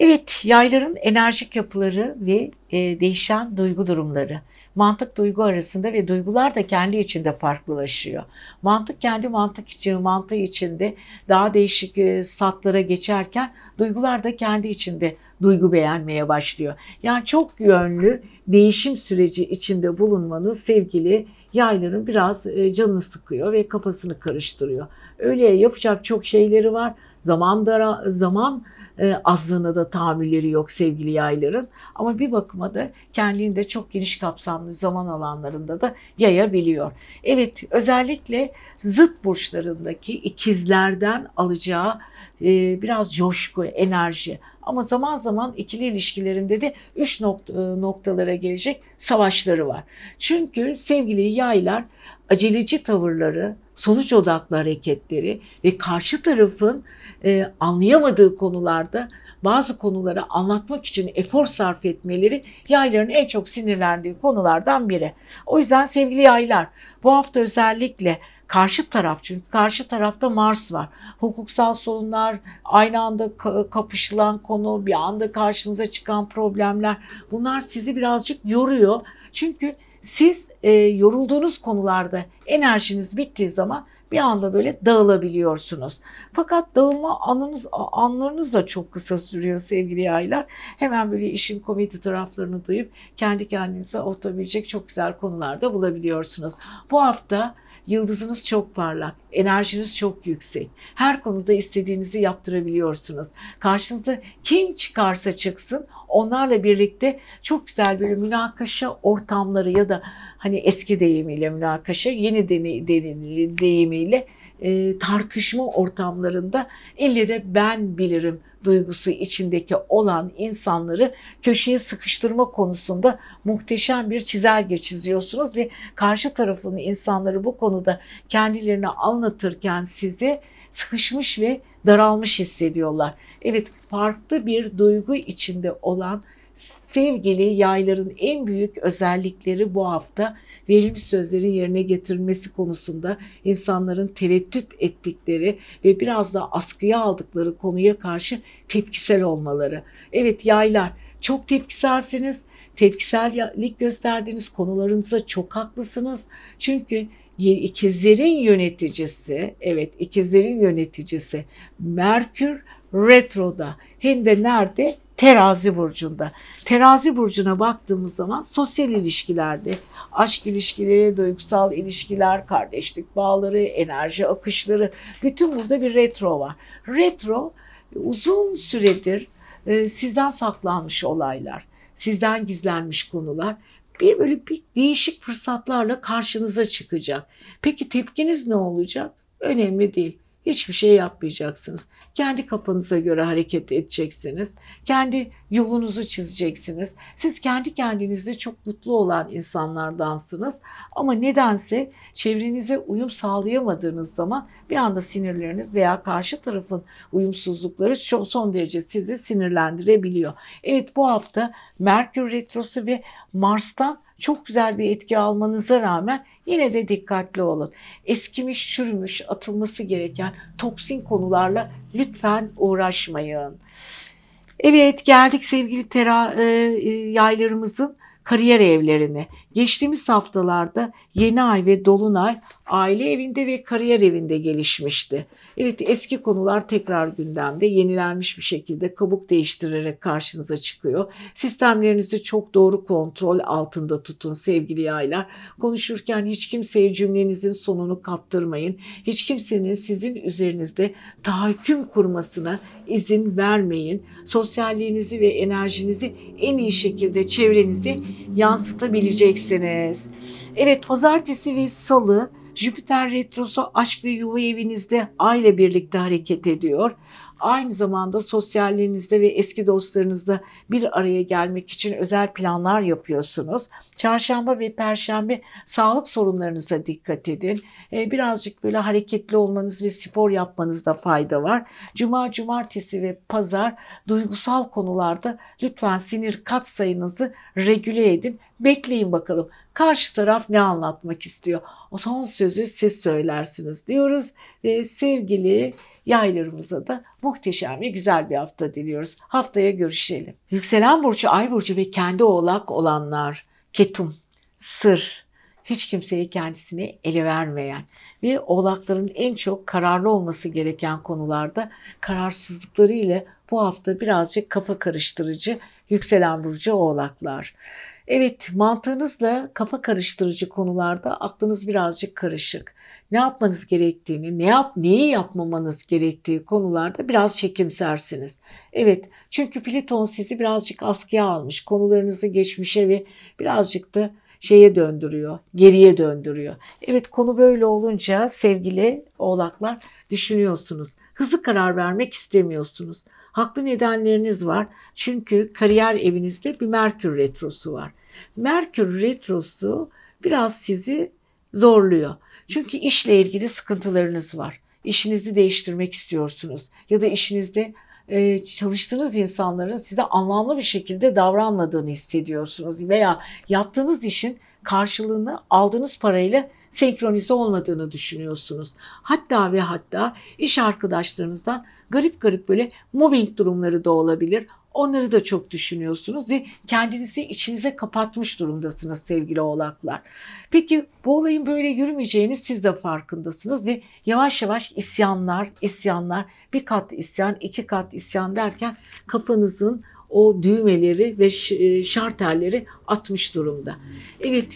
Evet, yayların enerjik yapıları ve e, değişen duygu durumları. Mantık duygu arasında ve duygular da kendi içinde farklılaşıyor. Mantık kendi mantık için, mantığı içinde daha değişik e, satlara geçerken duygular da kendi içinde duygu beğenmeye başlıyor. Yani çok yönlü değişim süreci içinde bulunmanız sevgili yayların biraz e, canını sıkıyor ve kafasını karıştırıyor. Öyle yapacak çok şeyleri var. Zaman dara, zaman e, azlığına da tahammülleri yok sevgili yayların. Ama bir bakıma da kendini de çok geniş kapsamlı zaman alanlarında da yayabiliyor. Evet özellikle zıt burçlarındaki ikizlerden alacağı e, biraz coşku, enerji ama zaman zaman ikili ilişkilerinde de üç e, noktalara gelecek savaşları var. Çünkü sevgili yaylar aceleci tavırları, sonuç odaklı hareketleri ve karşı tarafın e, anlayamadığı konularda bazı konuları anlatmak için efor sarf etmeleri yayların en çok sinirlendiği konulardan biri. O yüzden sevgili yaylar bu hafta özellikle karşı taraf çünkü karşı tarafta Mars var. Hukuksal sorunlar, aynı anda kapışılan konu, bir anda karşınıza çıkan problemler bunlar sizi birazcık yoruyor. Çünkü siz e, yorulduğunuz konularda enerjiniz bittiği zaman bir anda böyle dağılabiliyorsunuz. Fakat dağılma anınız, anlarınız da çok kısa sürüyor sevgili yaylar. Hemen böyle işin komedi taraflarını duyup kendi kendinize otabilecek çok güzel konularda bulabiliyorsunuz. Bu hafta Yıldızınız çok parlak, enerjiniz çok yüksek. Her konuda istediğinizi yaptırabiliyorsunuz. Karşınızda kim çıkarsa çıksın onlarla birlikte çok güzel böyle münakaşa ortamları ya da hani eski deyimiyle münakaşa, yeni deyimiyle e, tartışma ortamlarında elle de ben bilirim duygusu içindeki olan insanları köşeye sıkıştırma konusunda muhteşem bir çizelge çiziyorsunuz ve karşı tarafın insanları bu konuda kendilerini anlatırken size sıkışmış ve daralmış hissediyorlar. Evet farklı bir duygu içinde olan sevgili yayların en büyük özellikleri bu hafta verilmiş sözlerin yerine getirilmesi konusunda insanların tereddüt ettikleri ve biraz da askıya aldıkları konuya karşı tepkisel olmaları. Evet yaylar çok tepkiselsiniz. Tepkisellik gösterdiğiniz konularınıza çok haklısınız. Çünkü ikizlerin yöneticisi, evet ikizlerin yöneticisi Merkür retroda hem de nerede? Terazi burcunda. Terazi burcuna baktığımız zaman sosyal ilişkilerde, aşk ilişkileri, duygusal ilişkiler, kardeşlik bağları, enerji akışları, bütün burada bir retro var. Retro uzun süredir e, sizden saklanmış olaylar, sizden gizlenmiş konular bir böyle bir değişik fırsatlarla karşınıza çıkacak. Peki tepkiniz ne olacak? Önemli değil hiçbir şey yapmayacaksınız. Kendi kafanıza göre hareket edeceksiniz. Kendi yolunuzu çizeceksiniz. Siz kendi kendinizde çok mutlu olan insanlardansınız. Ama nedense çevrenize uyum sağlayamadığınız zaman bir anda sinirleriniz veya karşı tarafın uyumsuzlukları son derece sizi sinirlendirebiliyor. Evet bu hafta Merkür Retrosu ve Mars'tan çok güzel bir etki almanıza rağmen yine de dikkatli olun. Eskimiş, çürümüş, atılması gereken toksin konularla lütfen uğraşmayın. Evet geldik sevgili tera, e, e yaylarımızın kariyer evlerine. Geçtiğimiz haftalarda yeni ay ve dolunay aile evinde ve kariyer evinde gelişmişti. Evet eski konular tekrar gündemde yenilenmiş bir şekilde kabuk değiştirerek karşınıza çıkıyor. Sistemlerinizi çok doğru kontrol altında tutun sevgili yaylar. Konuşurken hiç kimseye cümlenizin sonunu kaptırmayın. Hiç kimsenin sizin üzerinizde tahakküm kurmasına izin vermeyin. Sosyalliğinizi ve enerjinizi en iyi şekilde çevrenize yansıtabileceksiniz. Evet pazartesi ve salı Jüpiter retrosu aşk ve yuva evinizde ay ile birlikte hareket ediyor. Aynı zamanda sosyalliğinizde ve eski dostlarınızla bir araya gelmek için özel planlar yapıyorsunuz. Çarşamba ve perşembe sağlık sorunlarınıza dikkat edin. Ee, birazcık böyle hareketli olmanız ve spor yapmanızda fayda var. Cuma, cumartesi ve pazar duygusal konularda lütfen sinir kat sayınızı regüle edin. Bekleyin bakalım karşı taraf ne anlatmak istiyor. O son sözü siz söylersiniz diyoruz ve sevgili yaylarımıza da muhteşem ve güzel bir hafta diliyoruz. Haftaya görüşelim. Yükselen burcu, ay burcu ve kendi oğlak olanlar, ketum, sır, hiç kimseye kendisini ele vermeyen ve oğlakların en çok kararlı olması gereken konularda kararsızlıkları ile bu hafta birazcık kafa karıştırıcı yükselen burcu oğlaklar. Evet mantığınızla kafa karıştırıcı konularda aklınız birazcık karışık. Ne yapmanız gerektiğini, ne yap, neyi yapmamanız gerektiği konularda biraz çekimsersiniz. Evet çünkü Plüton sizi birazcık askıya almış. Konularınızı geçmişe ve birazcık da şeye döndürüyor, geriye döndürüyor. Evet konu böyle olunca sevgili oğlaklar düşünüyorsunuz. Hızlı karar vermek istemiyorsunuz. Haklı nedenleriniz var. Çünkü kariyer evinizde bir Merkür retrosu var. Merkür retrosu biraz sizi zorluyor. Çünkü işle ilgili sıkıntılarınız var. İşinizi değiştirmek istiyorsunuz ya da işinizde e, çalıştığınız insanların size anlamlı bir şekilde davranmadığını hissediyorsunuz veya yaptığınız işin karşılığını aldığınız parayla senkronize olmadığını düşünüyorsunuz. Hatta ve hatta iş arkadaşlarınızdan garip garip böyle mobbing durumları da olabilir. Onları da çok düşünüyorsunuz ve kendinizi içinize kapatmış durumdasınız sevgili oğlaklar. Peki bu olayın böyle yürümeyeceğini siz de farkındasınız ve yavaş yavaş isyanlar, isyanlar, bir kat isyan, iki kat isyan derken kafanızın o düğmeleri ve e, şarterleri atmış durumda. Evet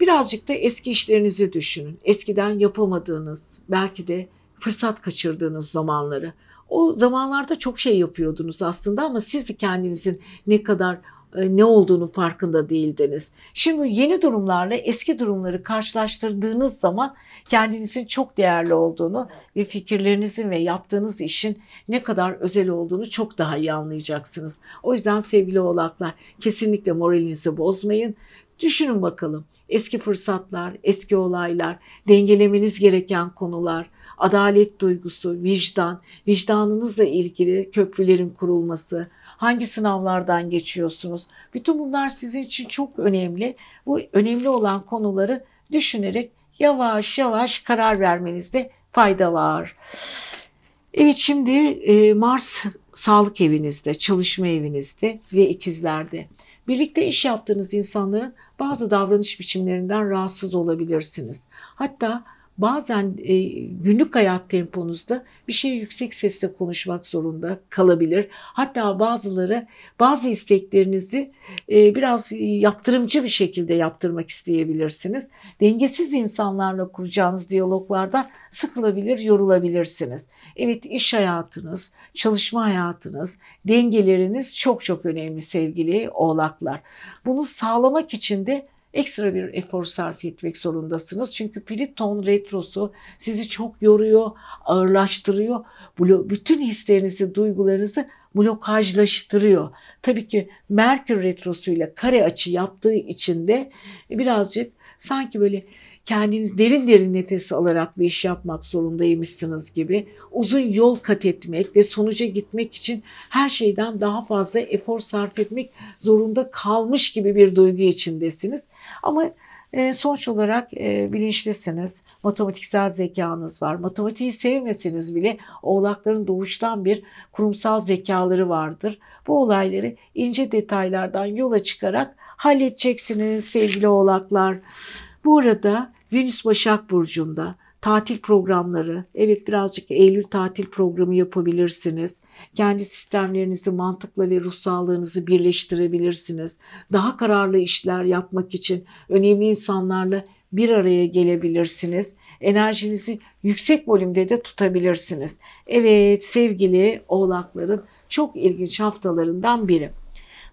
birazcık da eski işlerinizi düşünün. Eskiden yapamadığınız, belki de fırsat kaçırdığınız zamanları. O zamanlarda çok şey yapıyordunuz aslında ama siz de kendinizin ne kadar e, ne olduğunu farkında değildiniz. Şimdi yeni durumlarla eski durumları karşılaştırdığınız zaman kendinizin çok değerli olduğunu ve fikirlerinizin ve yaptığınız işin ne kadar özel olduğunu çok daha iyi anlayacaksınız. O yüzden sevgili oğlaklar kesinlikle moralinizi bozmayın. Düşünün bakalım eski fırsatlar, eski olaylar, dengelemeniz gereken konular, adalet duygusu, vicdan, vicdanınızla ilgili köprülerin kurulması, hangi sınavlardan geçiyorsunuz? Bütün bunlar sizin için çok önemli. Bu önemli olan konuları düşünerek yavaş yavaş karar vermenizde fayda var. Evet şimdi e, Mars sağlık evinizde, çalışma evinizde ve ikizlerde. Birlikte iş yaptığınız insanların bazı davranış biçimlerinden rahatsız olabilirsiniz. Hatta bazen e, günlük hayat temponuzda bir şey yüksek sesle konuşmak zorunda kalabilir. Hatta bazıları bazı isteklerinizi e, biraz yaptırımcı bir şekilde yaptırmak isteyebilirsiniz. Dengesiz insanlarla kuracağınız diyaloglardan sıkılabilir, yorulabilirsiniz. Evet iş hayatınız, çalışma hayatınız, dengeleriniz çok çok önemli sevgili oğlaklar. Bunu sağlamak için de ekstra bir efor sarf etmek zorundasınız. Çünkü Pliton retrosu sizi çok yoruyor, ağırlaştırıyor. Bütün hislerinizi, duygularınızı blokajlaştırıyor. Tabii ki Merkür retrosuyla kare açı yaptığı için de birazcık sanki böyle kendiniz derin derin nefes alarak bir iş yapmak zorundaymışsınız gibi uzun yol kat etmek ve sonuca gitmek için her şeyden daha fazla efor sarf etmek zorunda kalmış gibi bir duygu içindesiniz. Ama e, sonuç olarak e, bilinçlisiniz, matematiksel zekanız var. Matematiği sevmeseniz bile oğlakların doğuştan bir kurumsal zekaları vardır. Bu olayları ince detaylardan yola çıkarak halledeceksiniz sevgili oğlaklar. Bu arada Venüs Başak Burcu'nda tatil programları, evet birazcık Eylül tatil programı yapabilirsiniz. Kendi sistemlerinizi mantıkla ve ruh sağlığınızı birleştirebilirsiniz. Daha kararlı işler yapmak için önemli insanlarla bir araya gelebilirsiniz. Enerjinizi yüksek volümde de tutabilirsiniz. Evet sevgili oğlakların çok ilginç haftalarından biri.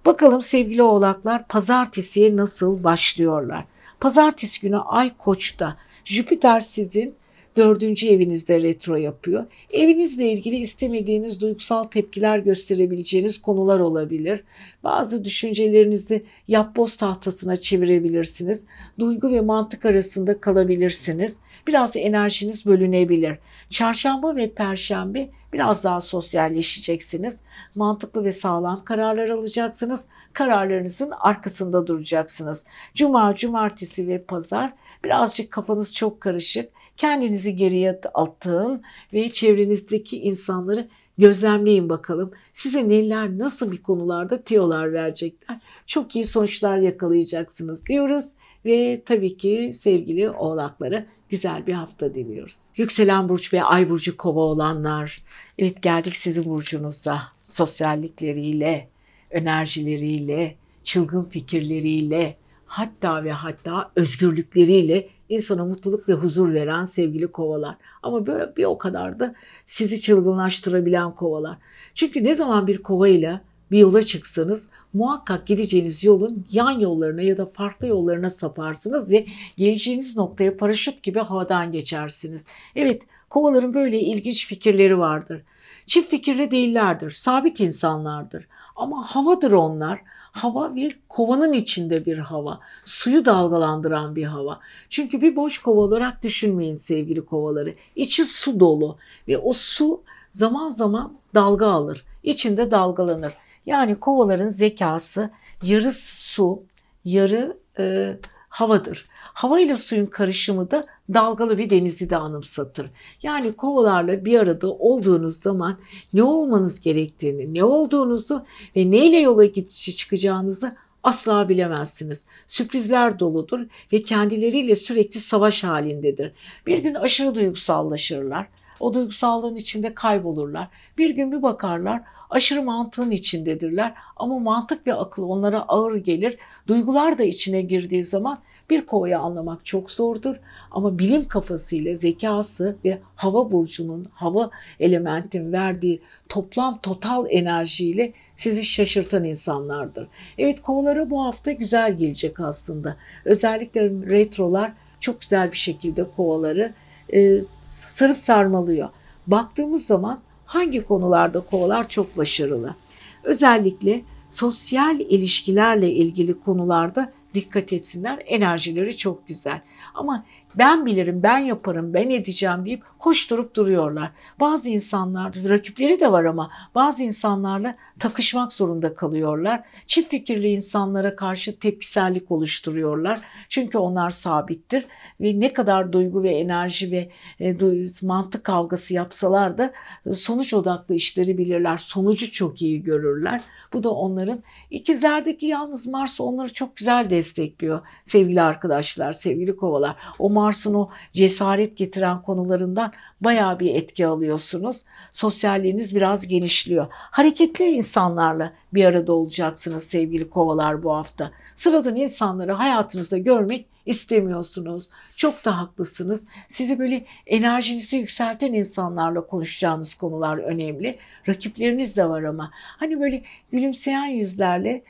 Bakalım sevgili oğlaklar pazartesiye nasıl başlıyorlar? Pazartesi günü Ay Koç'ta Jüpiter sizin dördüncü evinizde retro yapıyor. Evinizle ilgili istemediğiniz duygusal tepkiler gösterebileceğiniz konular olabilir. Bazı düşüncelerinizi yapboz tahtasına çevirebilirsiniz. Duygu ve mantık arasında kalabilirsiniz. Biraz enerjiniz bölünebilir. Çarşamba ve perşembe biraz daha sosyalleşeceksiniz. Mantıklı ve sağlam kararlar alacaksınız. Kararlarınızın arkasında duracaksınız. Cuma, cumartesi ve pazar birazcık kafanız çok karışık Kendinizi geriye atın ve çevrenizdeki insanları gözlemleyin bakalım. Size neler, nasıl bir konularda tiyolar verecekler. Çok iyi sonuçlar yakalayacaksınız diyoruz. Ve tabii ki sevgili oğlaklara güzel bir hafta diliyoruz. Yükselen burç ve ay burcu kova olanlar. Evet geldik sizin burcunuza. Sosyallikleriyle, enerjileriyle, çılgın fikirleriyle, hatta ve hatta özgürlükleriyle insana mutluluk ve huzur veren sevgili kovalar. Ama böyle bir o kadar da sizi çılgınlaştırabilen kovalar. Çünkü ne zaman bir kovayla bir yola çıksanız muhakkak gideceğiniz yolun yan yollarına ya da farklı yollarına saparsınız ve geleceğiniz noktaya paraşüt gibi havadan geçersiniz. Evet kovaların böyle ilginç fikirleri vardır. Çift fikirli değillerdir, sabit insanlardır. Ama havadır onlar. Hava bir kovanın içinde bir hava. Suyu dalgalandıran bir hava. Çünkü bir boş kova olarak düşünmeyin sevgili kovaları. İçi su dolu ve o su zaman zaman dalga alır. İçinde dalgalanır. Yani kovaların zekası yarı su, yarı e, havadır. Hava ile suyun karışımı da dalgalı bir denizi de anımsatır. Yani kovalarla bir arada olduğunuz zaman ne olmanız gerektiğini, ne olduğunuzu ve neyle yola gidişi çıkacağınızı asla bilemezsiniz. Sürprizler doludur ve kendileriyle sürekli savaş halindedir. Bir gün aşırı duygusallaşırlar. O duygusallığın içinde kaybolurlar. Bir gün bir bakarlar aşırı mantığın içindedirler ama mantık ve akıl onlara ağır gelir. Duygular da içine girdiği zaman bir kovayı anlamak çok zordur ama bilim kafasıyla zekası ve hava burcunun, hava elementin verdiği toplam total enerjiyle sizi şaşırtan insanlardır. Evet kovalara bu hafta güzel gelecek aslında. Özellikle retrolar çok güzel bir şekilde kovaları e, sarıp sarmalıyor. Baktığımız zaman hangi konularda kovalar çok başarılı? Özellikle sosyal ilişkilerle ilgili konularda dikkat etsinler. Enerjileri çok güzel. Ama ben bilirim, ben yaparım, ben edeceğim deyip koşturup duruyorlar. Bazı insanlar, rakipleri de var ama bazı insanlarla takışmak zorunda kalıyorlar. Çift fikirli insanlara karşı tepkisellik oluşturuyorlar. Çünkü onlar sabittir ve ne kadar duygu ve enerji ve e, mantık kavgası yapsalar da sonuç odaklı işleri bilirler. Sonucu çok iyi görürler. Bu da onların ikizlerdeki yalnız Mars onları çok güzel destekliyor sevgili arkadaşlar, sevgili kovalar. O Mars'ın o cesaret getiren konularından bayağı bir etki alıyorsunuz. Sosyalliğiniz biraz genişliyor. Hareketli insanlarla bir arada olacaksınız sevgili kovalar bu hafta. Sıradan insanları hayatınızda görmek istemiyorsunuz. Çok da haklısınız. Sizi böyle enerjinizi yükselten insanlarla konuşacağınız konular önemli. Rakipleriniz de var ama. Hani böyle gülümseyen yüzlerle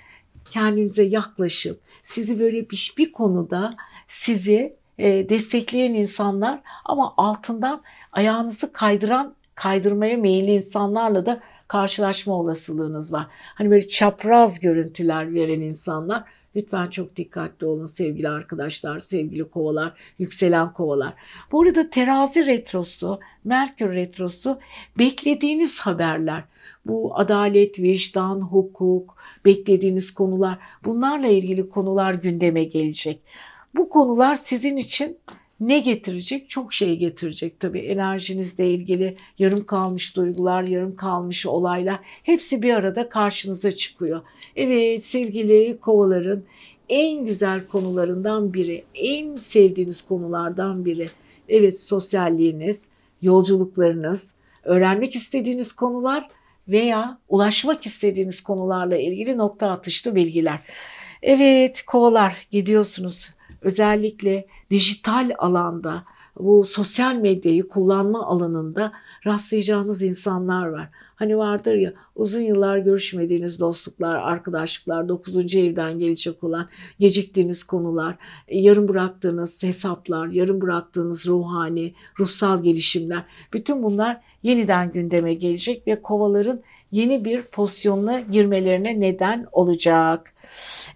kendinize yaklaşıp sizi böyle bir, bir konuda sizi destekleyen insanlar ama altından ayağınızı kaydıran kaydırmaya meyilli insanlarla da karşılaşma olasılığınız var. Hani böyle çapraz görüntüler veren insanlar Lütfen çok dikkatli olun sevgili arkadaşlar, sevgili kovalar, yükselen kovalar. Bu arada terazi retrosu, Merkür retrosu beklediğiniz haberler. Bu adalet, vicdan, hukuk, beklediğiniz konular bunlarla ilgili konular gündeme gelecek. Bu konular sizin için ne getirecek? Çok şey getirecek tabii. Enerjinizle ilgili yarım kalmış duygular, yarım kalmış olaylar hepsi bir arada karşınıza çıkıyor. Evet sevgili kovaların en güzel konularından biri, en sevdiğiniz konulardan biri. Evet sosyalliğiniz, yolculuklarınız, öğrenmek istediğiniz konular veya ulaşmak istediğiniz konularla ilgili nokta atışlı bilgiler. Evet kovalar gidiyorsunuz özellikle dijital alanda bu sosyal medyayı kullanma alanında rastlayacağınız insanlar var. Hani vardır ya uzun yıllar görüşmediğiniz dostluklar, arkadaşlıklar, 9. evden gelecek olan geciktiğiniz konular, yarım bıraktığınız hesaplar, yarım bıraktığınız ruhani, ruhsal gelişimler. Bütün bunlar yeniden gündeme gelecek ve kovaların yeni bir pozisyonuna girmelerine neden olacak.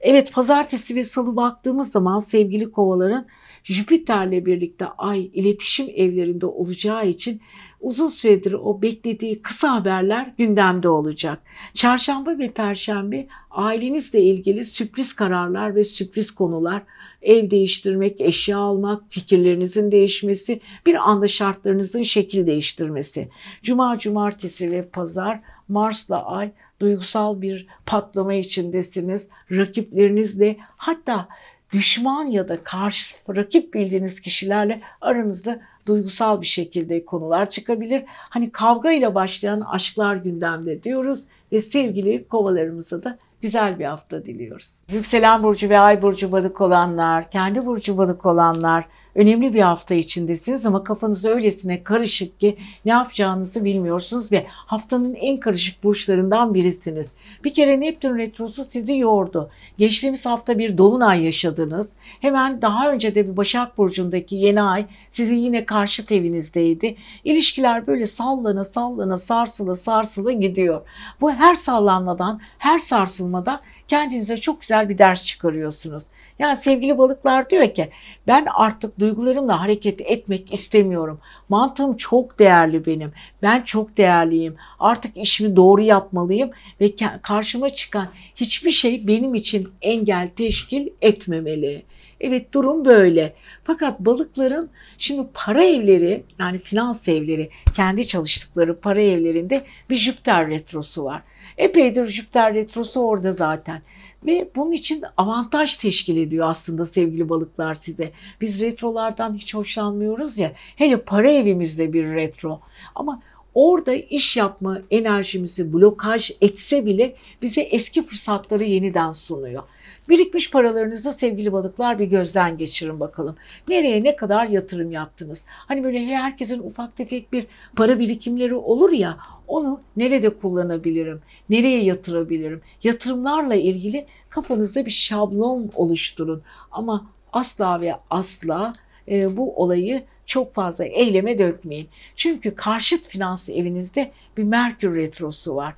Evet pazartesi ve salı baktığımız zaman sevgili kovaların Jüpiter'le birlikte ay iletişim evlerinde olacağı için uzun süredir o beklediği kısa haberler gündemde olacak. Çarşamba ve perşembe ailenizle ilgili sürpriz kararlar ve sürpriz konular, ev değiştirmek, eşya almak, fikirlerinizin değişmesi, bir anda şartlarınızın şekil değiştirmesi. Cuma, cumartesi ve pazar Mars'la ay duygusal bir patlama içindesiniz. Rakiplerinizle hatta düşman ya da karşı rakip bildiğiniz kişilerle aranızda duygusal bir şekilde konular çıkabilir. Hani kavga ile başlayan aşklar gündemde diyoruz ve sevgili kovalarımıza da güzel bir hafta diliyoruz. Yükselen burcu ve ay burcu balık olanlar, kendi burcu balık olanlar önemli bir hafta içindesiniz ama kafanız öylesine karışık ki ne yapacağınızı bilmiyorsunuz ve haftanın en karışık burçlarından birisiniz. Bir kere Neptün retrosu sizi yordu. Geçtiğimiz hafta bir dolunay yaşadınız. Hemen daha önce de bir Başak burcundaki yeni ay sizin yine karşı evinizdeydi. İlişkiler böyle sallana sallana sarsıla sarsıla gidiyor. Bu her sallanmadan, her sarsılmadan kendinize çok güzel bir ders çıkarıyorsunuz. Yani sevgili balıklar diyor ki ben artık duygularımla hareket etmek istemiyorum. Mantığım çok değerli benim. Ben çok değerliyim. Artık işimi doğru yapmalıyım ve karşıma çıkan hiçbir şey benim için engel teşkil etmemeli. Evet durum böyle. Fakat balıkların şimdi para evleri yani finans evleri kendi çalıştıkları para evlerinde bir Jüpiter retrosu var. Epeydir Jüpiter retrosu orada zaten. Ve bunun için avantaj teşkil ediyor aslında sevgili balıklar size. Biz retrolardan hiç hoşlanmıyoruz ya. Hele para evimizde bir retro. Ama orada iş yapma enerjimizi blokaj etse bile bize eski fırsatları yeniden sunuyor. Birikmiş paralarınızı sevgili balıklar bir gözden geçirin bakalım. Nereye ne kadar yatırım yaptınız? Hani böyle herkesin ufak tefek bir para birikimleri olur ya onu nerede kullanabilirim? Nereye yatırabilirim? Yatırımlarla ilgili kafanızda bir şablon oluşturun. Ama asla ve asla e, bu olayı çok fazla eyleme dökmeyin. Çünkü karşıt finans evinizde bir Merkür retrosu var.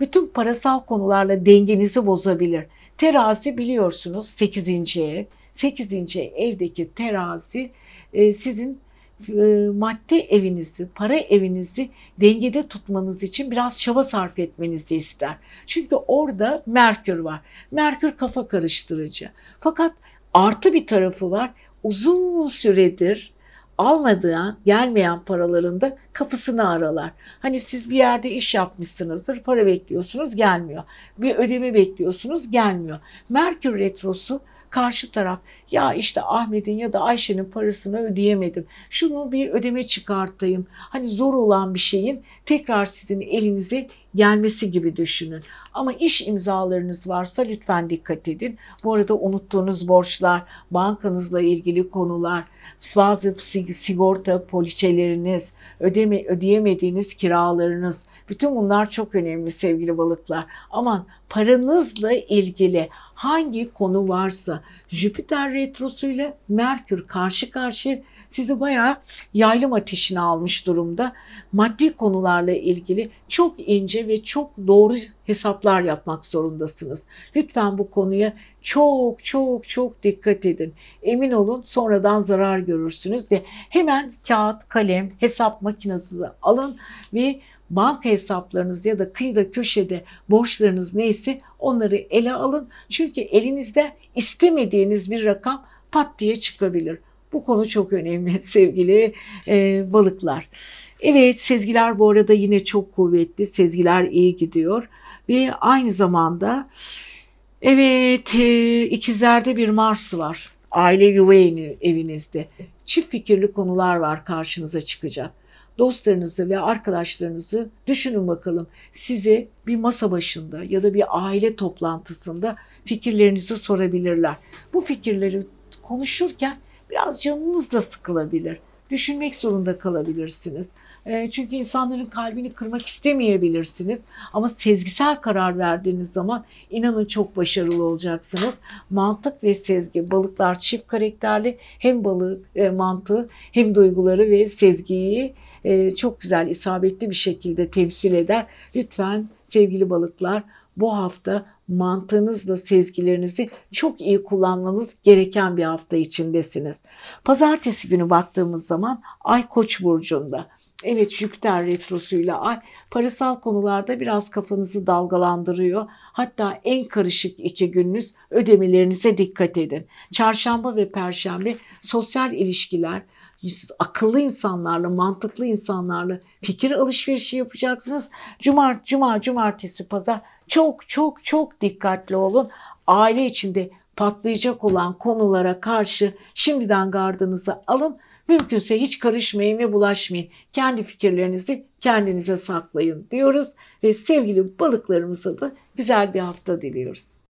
Bütün parasal konularla dengenizi bozabilir. Terazi biliyorsunuz 8. ev. 8. evdeki terazi e, sizin e, madde evinizi, para evinizi dengede tutmanız için biraz çaba sarf etmenizi ister. Çünkü orada Merkür var. Merkür kafa karıştırıcı. Fakat artı bir tarafı var. Uzun süredir almadığı, gelmeyen paralarında kapısını aralar. Hani siz bir yerde iş yapmışsınızdır, para bekliyorsunuz, gelmiyor. Bir ödeme bekliyorsunuz, gelmiyor. Merkür retrosu karşı taraf ya işte Ahmet'in ya da Ayşe'nin parasını ödeyemedim. Şunu bir ödeme çıkartayım. Hani zor olan bir şeyin tekrar sizin elinize gelmesi gibi düşünün. Ama iş imzalarınız varsa lütfen dikkat edin. Bu arada unuttuğunuz borçlar, bankanızla ilgili konular, bazı sigorta poliçeleriniz, ödeme, ödeyemediğiniz kiralarınız, bütün bunlar çok önemli sevgili balıklar. Aman paranızla ilgili hangi konu varsa Jüpiter retrosuyla Merkür karşı karşı sizi bayağı yaylım ateşine almış durumda. Maddi konularla ilgili çok ince ve çok doğru hesaplar yapmak zorundasınız. Lütfen bu konuya çok çok çok dikkat edin. Emin olun sonradan zarar görürsünüz ve hemen kağıt, kalem, hesap makinesi alın ve banka hesaplarınız ya da kıyıda köşede borçlarınız neyse onları ele alın. Çünkü elinizde istemediğiniz bir rakam pat diye çıkabilir. Bu konu çok önemli (laughs) sevgili e, balıklar. Evet sezgiler bu arada yine çok kuvvetli. Sezgiler iyi gidiyor. Ve aynı zamanda evet e, ikizlerde bir Mars var. Aile yuva evinizde. Çift fikirli konular var karşınıza çıkacak dostlarınızı ve arkadaşlarınızı düşünün bakalım. Size bir masa başında ya da bir aile toplantısında fikirlerinizi sorabilirler. Bu fikirleri konuşurken biraz canınız da sıkılabilir. Düşünmek zorunda kalabilirsiniz. E, çünkü insanların kalbini kırmak istemeyebilirsiniz. Ama sezgisel karar verdiğiniz zaman inanın çok başarılı olacaksınız. Mantık ve sezgi, balıklar çift karakterli. Hem balık e, mantığı hem duyguları ve sezgiyi e, çok güzel, isabetli bir şekilde temsil eder. Lütfen sevgili balıklar bu hafta mantığınızla sezgilerinizi çok iyi kullanmanız gereken bir hafta içindesiniz. Pazartesi günü baktığımız zaman Ay Koç burcunda. Evet Jüpiter retrosuyla ay parasal konularda biraz kafanızı dalgalandırıyor. Hatta en karışık iki gününüz ödemelerinize dikkat edin. Çarşamba ve perşembe sosyal ilişkiler, akıllı insanlarla, mantıklı insanlarla fikir alışverişi yapacaksınız. Cumart, cuma, cumartesi, pazar çok çok çok dikkatli olun. Aile içinde patlayacak olan konulara karşı şimdiden gardınızı alın. Mümkünse hiç karışmayın ve bulaşmayın. Kendi fikirlerinizi kendinize saklayın diyoruz ve sevgili balıklarımıza da güzel bir hafta diliyoruz.